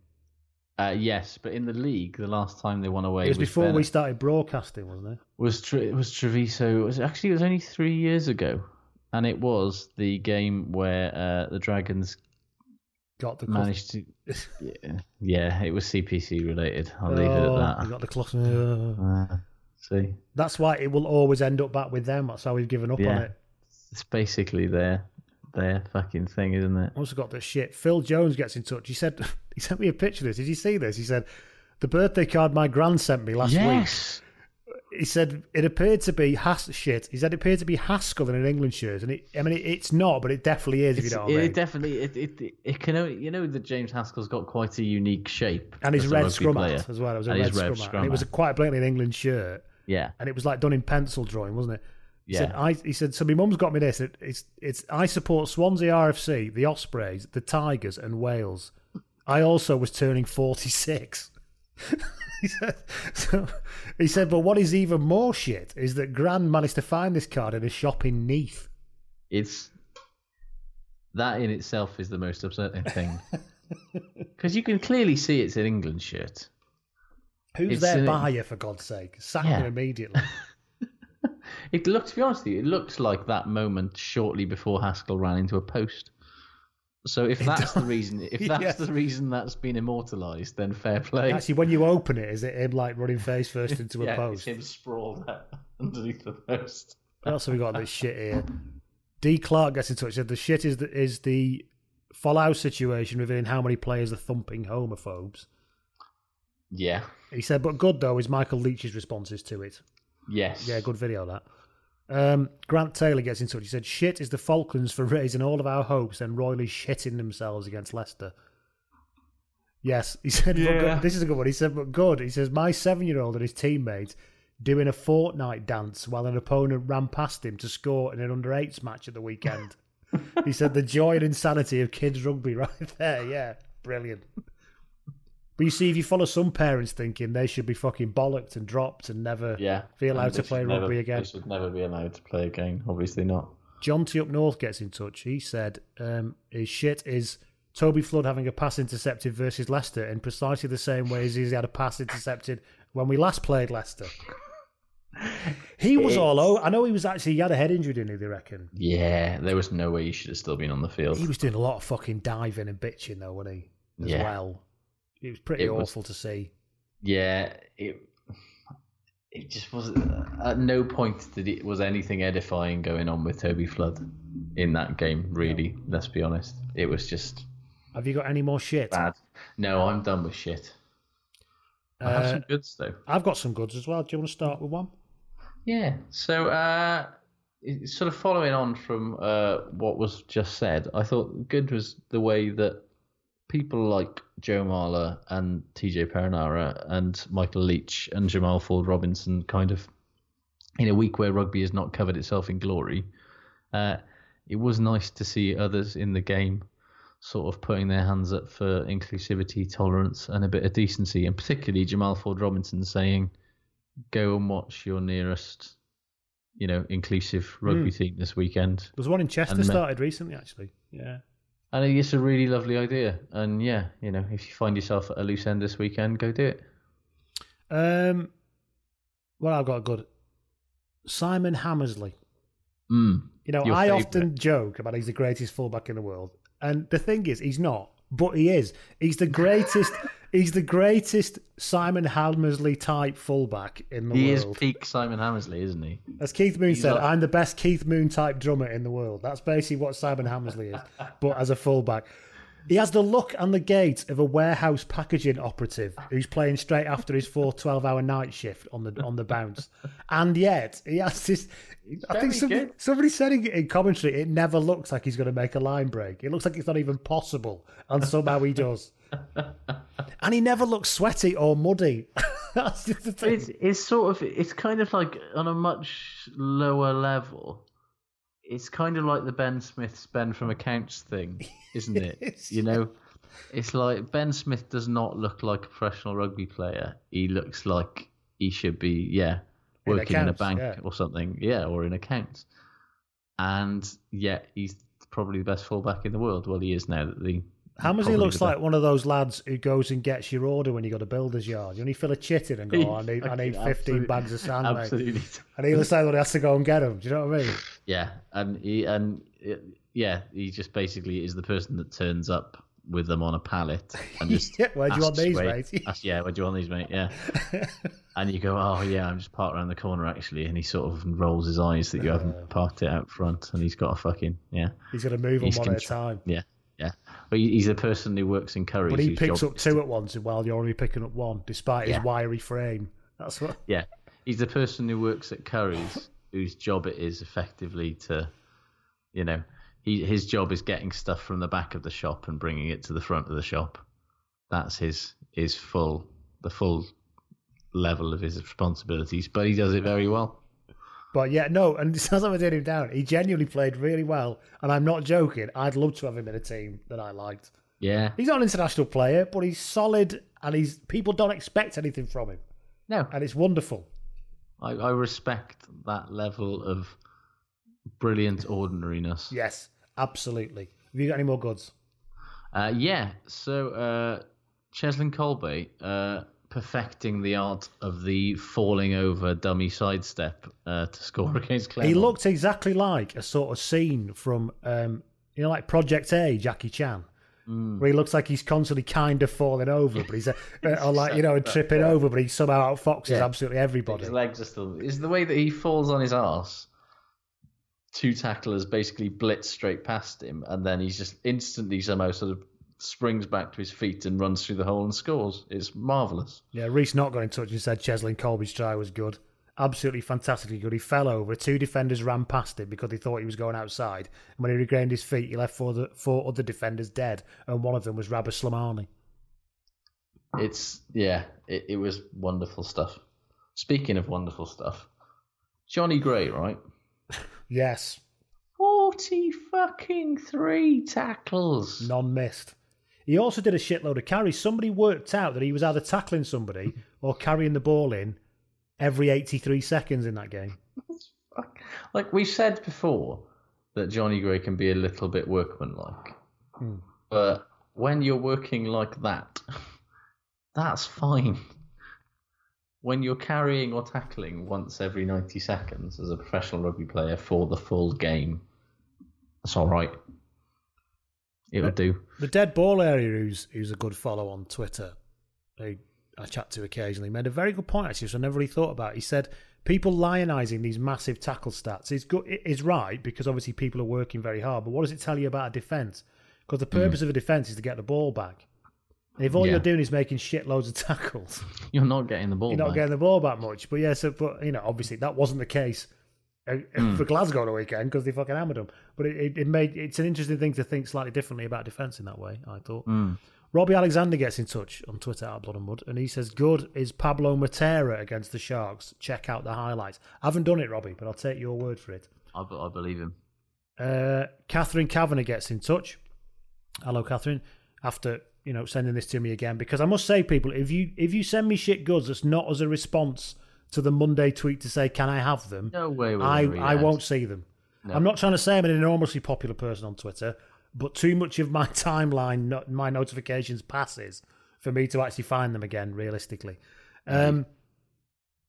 Uh, yes, but in the league, the last time they won away It was before Bennett- we started broadcasting, wasn't it? was Tre- it was Treviso. It was actually it was only three years ago, and it was the game where uh, the Dragons Got the managed to. Yeah, yeah, it was CPC related. I'll leave it Oh, at we that. got the clock. Uh, see, That's why it will always end up back with them. That's how we've given up on Yeah. it. it's basically their their fucking thing, isn't it? Also got the shit. Phil Jones gets in touch. He said he sent me a picture of this. Did you see this? He said the birthday card my gran sent me last yes. week. He said it appeared to be Has shit. He said it appeared to be Haskell in an England shirt, and it, I mean it, it's not, but it definitely is. If you know what I it mean. definitely it, it it can only, you know that James Haskell's got quite a unique shape and his red scrum hat as well. It was a And red his red scrum hat. And it was a quite blatantly an England shirt, yeah and it was like done in pencil drawing, wasn't it? He Yeah. said, I, he said, so my mum's got me this. It, it's, it's, I support Swansea RFC, the Ospreys, the Tigers, and Wales. I also was turning 46. he, said, so, he said, but what is even more shit is that Gran managed to find this card in a shop in Neath. it's that in itself is the most upsetting thing because you can clearly see it's an England shirt. Who's It's their an- buyer, for God's sake? Sack Yeah. him immediately. It looked, to be honest with you, it looked like that moment shortly before Haskell ran into a post. So if that's the reason, if that's the reason that's been immortalised, then fair play. Actually, when you open it, is it him like running face first into a yeah, post? it's him sprawled out underneath the post. What else have we got this shit here? D. Clark gets in touch. Said the shit is the, is the Folau situation revealing how many players are thumping homophobes. Yeah. He said, but good though is Michael Leitch's responses to it. Yes. Yeah, good video that. Um, Grant Taylor gets in touch. He said, "Shit is the Falcons for raising all of our hopes and royally shitting themselves against Leicester." Yes, he said. Yeah. good- this is a good one. He said, "But good." He says, "My seven-year-old and his teammates doing a fortnight dance while an opponent ran past him to score in an under-eights match at the weekend." he said, "The joy and insanity of kids rugby, right there. Yeah, brilliant." But you see, if you follow some parents thinking they should be fucking bollocked and dropped and never Yeah. be allowed to play rugby never- again. They should never be allowed to play again. Obviously not. John T up north gets in touch. He said um, his shit is Toby Flood having a pass intercepted versus Leicester in precisely the same way as he had a pass intercepted when we last played Leicester. He was all over. I know he was actually he had a head injury, didn't he? They reckon Yeah, there was no way he should have still been on the field. he was doing a lot of fucking diving and bitching though, wasn't he? As Yeah. well. It was pretty It was- awful to see. Yeah, it it just was at no point did it was anything edifying going on with Toby Flood in that game. Really, let's be honest, it was just Have you got any more shit? bad. No, I'm done with shit. I have Uh, some goods though. I've got some goods as well. Do you want to start with one? Yeah. So, uh, sort of following on from uh, what was just said, I thought good was the way that people like Joe Marler and TJ Perenara and Michael Leitch and Jamal Ford-Robinson kind of, in a week where rugby has not covered itself in glory, uh, it was nice to see others in the game sort of putting their hands up for inclusivity, tolerance, and a bit of decency, and particularly Jamal Ford-Robinson saying, go and watch your nearest, you know, inclusive rugby team this weekend. There's one in Chester And, started recently, actually. Yeah. Think it's a really lovely idea. And yeah, you know, if you find yourself at a loose end this weekend, go do it. Um, well, I've got a good. Simon Hammersley. Mm. You know, I favourite. often joke about he's the greatest fullback in the world, and the thing is, he's not, but he is. He's the greatest. he's the greatest Simon Hammersley type fullback in the world. He is peak Simon Hammersley, isn't he? As Keith Moon he's said, like- I'm the best Keith Moon type drummer in the world. That's basically what Simon Hammersley is, but as a fullback. He has the look and the gait of a warehouse packaging operative who's playing straight after his four 12 hour night shift on the on the bounce. And yet, he has this. I think somebody, good. somebody said in, in commentary, it never looks like he's going to make a line break. It looks like it's not even possible. And somehow he does. and he never looks sweaty or muddy. That's just the thing. It's it's sort of it's kind of like on a much lower level. It's kind of like the Ben Smith's Ben from Accounts thing, isn't it? Yes. You know, it's like Ben Smith does not look like a professional rugby player. He looks like he should be, yeah, In working in a bank yeah. or something, yeah, or in accounts. And yet he's probably the best fullback in the world. Well, he is now. That the Hammersley looks like one of those lads who goes and gets your order when you got a builder's yard. You only fill a chit in and go, oh, I need, I need 15 bags of sand, mate. Absolutely. And he'll say that he has to go and get them. Do you know what I mean? Yeah, and he and uh, yeah, he just basically is the person that turns up with them on a pallet and just Yeah, where do you want these, mate? asks, yeah, where do you want these, mate? Yeah, and you go, oh yeah, I'm just parked around the corner actually, and he sort of rolls his eyes that you haven't parked it out front, and he's got a fucking yeah, He's going to move them He's one at a time. yeah, yeah. But he's the person who works in Curry's. But he picks up two to- at once while you're only picking up one, despite Yeah. his wiry frame. That's what. Yeah, he's the person who works at Curry's, whose job it is effectively to, you know, he his job is getting stuff from the back of the shop and bringing it to the front of the shop. That's his his full the full level of his responsibilities, but he does it very well. But yeah, no, and it sounds like we're doing him down. He genuinely played really well, and I'm not joking. I'd love to have him in a team that I liked. Yeah, He's not an international player, but he's solid, and he's people don't expect anything from him, no, and it's wonderful. I, I respect that level of brilliant ordinariness. Yes, absolutely. Have you got any more goods? Uh, yeah, so uh, Cheslin Kolbe uh, perfecting the art of the falling over dummy sidestep uh, to score against Clermont. He looked exactly like a sort of scene from, um, you know, like Project A, Jackie Chan, Mm. where he looks like he's constantly kind of falling over, but he's, uh, or like, you know, tripping over, but he somehow outfoxes Yeah. absolutely everybody. His legs are still. Is the way that he falls on his arse. Two tacklers basically blitz straight past him, and then he's just instantly somehow sort of springs back to his feet and runs through the hole and scores. It's marvelous. Yeah, Reese not got in touch and said Cheslin Kolbe's try was good. Absolutely fantastically good. He fell over. Two defenders ran past him because they thought he was going outside. And when he regained his feet, he left four, the, four other defenders dead. And one of them was Rabah Slimani. It's yeah, it, it was wonderful stuff. Speaking of wonderful stuff, Jonny Gray, right? Yes, Forty fucking three tackles. none missed. He also did a shitload of carries. Somebody worked out that he was either tackling somebody or carrying the ball in every 83 seconds in that game. Like we said before, that Jonny Gray can be a little bit workmanlike, Hmm. but when you're working like that, that's fine. When you're carrying or tackling once every 90 seconds as a professional rugby player for the full game, that's all right. It'll do. The dead ball area, who's, who's a good follow on Twitter, who I chat to occasionally, made a very good point actually, which I never really thought about. He said people lionising these massive tackle stats is good is right because obviously people are working very hard. But what does it tell you about a defence? Because the purpose mm. of a defence is to get the ball back. And if all Yeah. you're doing is making shitloads of tackles, You're not getting the ball. you're not back. getting the ball back much. But yeah, so but you know, obviously that wasn't the case uh, for Glasgow on the weekend because they fucking hammered them. But it, it, it made it's an interesting thing to think slightly differently about defence in that way. I thought. Robbie Alexander gets in touch on Twitter at Blood and Mud, and he says, "Good is Pablo Matera against the Sharks. Check out the highlights. I haven't done it, Robbie, but I'll take your word for it." I, I believe him. Uh, Catherine Kavanagh gets in touch. Hello, Catherine. After you know sending this to me again, because I must say, people, if you if you send me shit goods that's not as a response to the Monday tweet to say can I have them, No way. I I won't see them. I'm not trying to say I'm an enormously popular person on Twitter, but too much of my timeline, no- my notifications passes for me to actually find them again. Realistically. Um,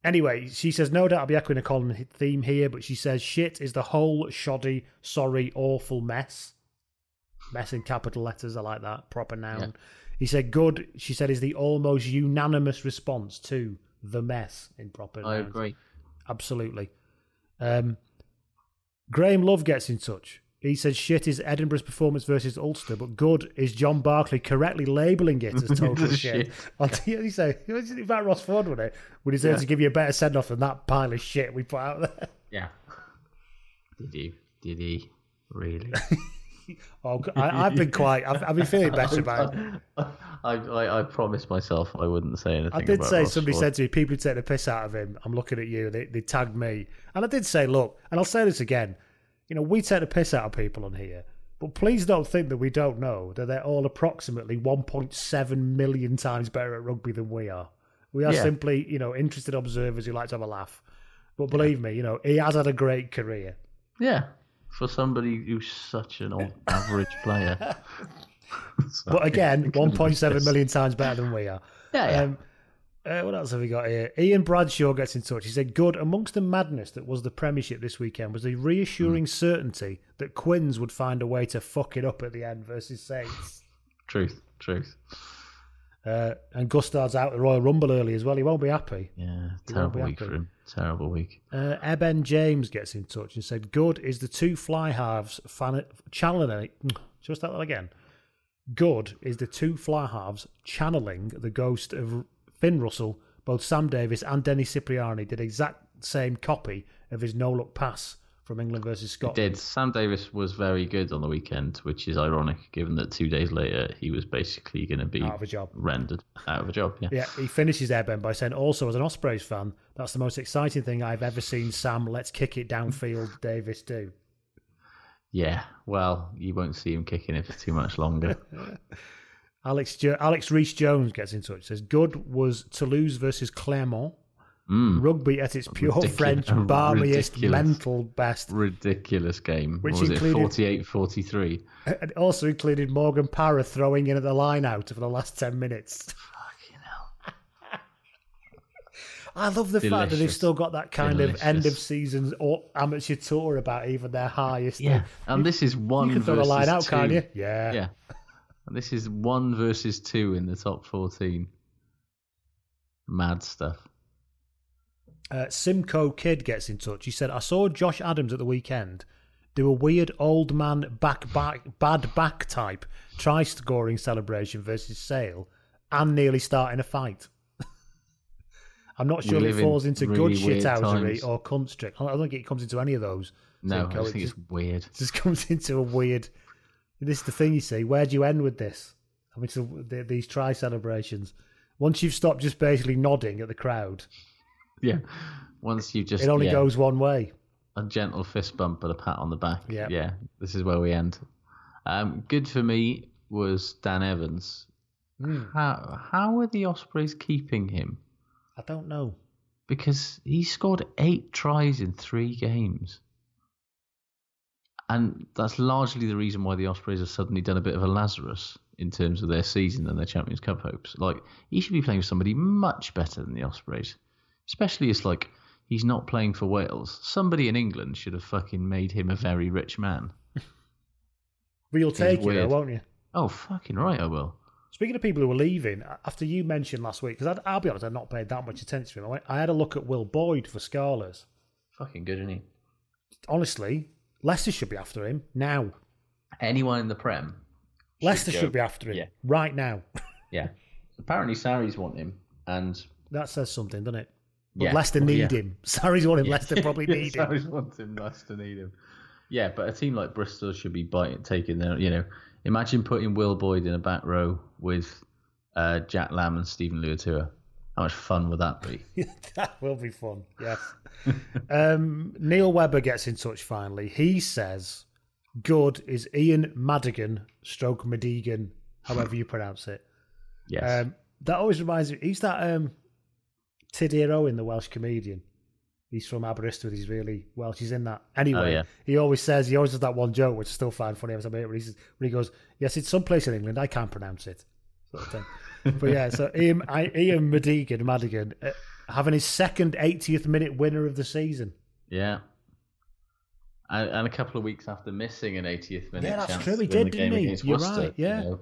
Anyway, she says, no doubt I'll be echoing a Colin theme here, but she says, shit is the whole shoddy, sorry, awful mess. Mess in capital letters, I like that. Proper noun. Yeah. He said, good, she said, is the almost unanimous response to the mess in proper I nouns. agree. Absolutely. Um, Graham Love gets in touch. He says shit is Edinburgh's performance versus Ulster, but good is John Barclay correctly labelling it as total shit. Shit. On T- he was it about Ross Ford, wasn't it? We deserve Yeah. to give you a better send off than that pile of shit we put out there. Yeah. Did he? Did he? Really? Oh, I, I've been quite, I've, I've been feeling better about it. I, I I promised myself I wouldn't say anything. I did say Ross somebody Ford. said to me, people take the piss out of him. I'm looking at you. They, they tagged me, and I did say, look, and I'll say this again. You know, we take the piss out of people on here, but please don't think that we don't know that they're all approximately 1.7 million times better at rugby than we are. We are Yeah. simply, you know, interested observers who like to have a laugh. But believe me, you know, he has had a great career. Yeah, for somebody who's such an average player. But again, 1.7 million times better than we are. Yeah, yeah. Um, uh, what else have we got here? Ian Bradshaw gets in touch. He said, Good. Amongst the madness that was the Premiership this weekend was the reassuring certainty that Quins would find a way to fuck it up at the end versus Saints. truth, truth. Uh, and Gustard's out the Royal Rumble early as well. He won't be happy. Yeah, He terrible be week happy. for him. Terrible week. Uh, Eben James gets in touch and said, Good is the two fly halves fan- channeling. I that again? Good is the two fly halves channeling the ghost of Finn Russell. Both Sam Davies and Danny Cipriani did exact same copy of his no look pass from England versus He Scotland. did. Sam Davies was very good on the weekend, which is ironic given that two days later he was basically going to be Out of a job. rendered out of a job. Yeah. Yeah, he finishes Eben by saying, also, as an Ospreys fan, that's the most exciting thing I've ever seen Sam Let's Kick It Downfield Davies do. Yeah. Well, you won't see him kicking it for too much longer. Alex jo- Alex Reese Jones gets in touch. Says good was Toulouse versus Clermont. Hmm. Rugby at its pure Ridiculous- French, barmiest, ridiculous. mental best. Ridiculous game. Which what was included- it? 48 43. It also included Morgan Parra throwing in at the line out for the last ten minutes. Fucking hell. I love the fact that they've still got that kind of end of Delicious. season or amateur tour about even their highest. Yeah. thing. And this is one you can throw the versus line out, two. can't you? Yeah. Yeah. And this is one versus two in the top 14. Mad stuff. Uh, Simcoe Kid gets in touch. He said, I saw Josh Adams at the weekend do a weird old man back back bad back type try scoring celebration versus Sale and nearly starting a fight. I'm not sure if it falls into really good shithousery or cunt strict. I don't think it comes into any of those. No, Simcoe. I It think just, it's weird. it just comes into a weird. This is the thing you see. Where do you end with this? I mean, so the, these try celebrations. Once you've stopped just basically nodding at the crowd, Yeah. Once you just it only yeah, goes one way. a gentle fist bump and a pat on the back. Yeah. Yeah. This is where we end. Um, good for me was Dan Evans. Hmm. How how are the Ospreys keeping him? I don't know. Because he scored eight tries in three games. And that's largely the reason why the Ospreys have suddenly done a bit of a Lazarus in terms of their season and their Champions Cup hopes. Like, he should be playing with somebody much better than the Ospreys. Especially as, like, he's not playing for Wales. Somebody in England should have fucking made him a very rich man. But you'll take it, though, won't you? Oh, fucking right, I will. Speaking of people who are leaving, after you mentioned last week, because I'll be honest, I've not paid that much attention to him. I, had a look at Will Boyde for Scarlets. Fucking good, isn't he? Honestly, Leicester should be after him now. Anyone in the Prem? Leicester go. should be after him Yeah. right now. Yeah. Apparently, Sarries want him, and that says something, doesn't it? But Yeah. Leicester Well, need yeah. him. Sarries want him. Yeah. Leicester probably need him. Sarries want him. Leicester need him. Yeah, but a team like Bristol should be biting, taking their. You know, imagine putting Will Boyde in a back row with uh, Jack Lam and Steven Luatua. How much fun would that be? that will be fun. Yes. um, Neil Webber gets in touch finally. He says, "Good is Ian Madigan, stroke Madigan, however you pronounce it." Yes. Um, that always reminds me. He's that um, Owen, the Welsh comedian. He's from Aberystwyth. He's really Welsh. He's in that. Anyway, Oh, yeah. he always says he always does that one joke, which I still find funny. I When he, says, when he goes, "Yes, it's some place in England. I can't pronounce it." Sort of thing. but yeah, so Ian, I, Ian Madigan, Madigan, uh, having his second 80th minute winner of the season. yeah. And, and a couple of weeks after missing an 80th minute Yeah, that's true, he did, didn't he? You're Worcester, right, yeah. you know.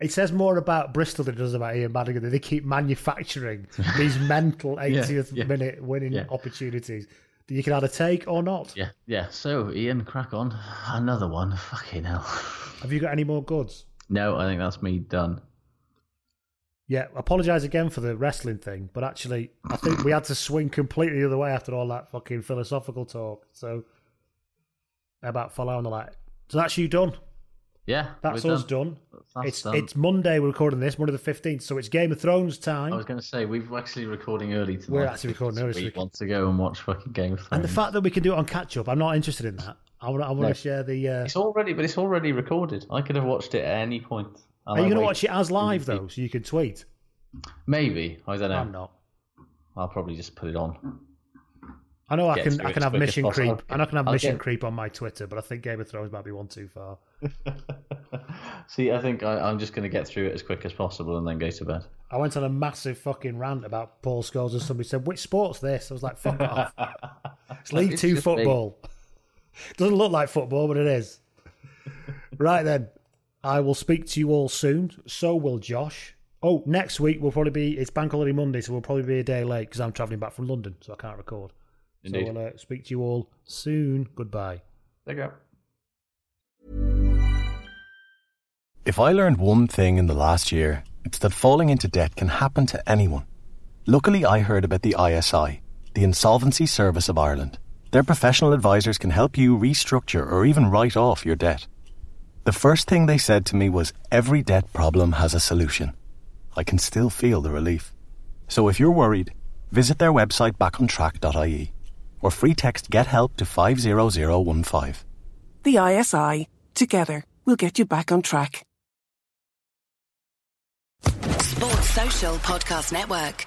It says more about Bristol than it does about Ian Madigan. That they keep manufacturing these mental 80th yeah, minute winning yeah. opportunities that you can either take or not. Yeah, yeah. So, Ian, crack on. Another one. Fucking hell. Have you got any more goods? No, I think that's me done. Yeah, apologise again for the wrestling thing, but actually, I think we had to swing completely the other way after all that fucking philosophical talk. So, about Folau and the like. So that's you done. Yeah, That's us done. That's it's done. it's Monday. We're recording this Monday the fifteenth, so it's Game of Thrones time. I was going to say we've actually recording early tonight. We're actually recording early, We we want to go and watch fucking Game of Thrones. and the fact that we can do it on catch up, I'm not interested in that. I want I want No. to share the. Uh, it's already, but it's already recorded. I could have watched it at any point. are you going to watch it as live though, so you can tweet? Maybe I don't know. I'm not. I'll probably just put it on. I know I can I can have mission creep. I know I can have I'll mission get- creep on my Twitter, but I think Game of Thrones might be one too far. See, I think I, I'm just going to get through it as quick as possible and then go to bed. I went on a massive fucking rant about Paul Scholes and somebody said, "Which sport's this?" I was like, "Fuck off." It's League It's Two football." me. Football. Doesn't look like football, but it is. right then, I will speak to you all soon. So will Josh. Oh, next week will probably be it's Bank Holiday Monday, so we'll probably be a day late because I'm travelling back from London, so I can't record. Indeed. So I'll uh, speak to you all soon. Goodbye. There you go. If I learned one thing in the last year, it's that falling into debt can happen to anyone. Luckily, I heard about the ISI, the Insolvency Service of Ireland. Their professional advisors can help you restructure or even write off your debt. The first thing they said to me was every debt problem has a solution. I can still feel the relief. So if you're worried, visit their website backontrack.ie or free text get help to 50015. The ISI. Together, we'll get you back on track. Sports Social Podcast Network.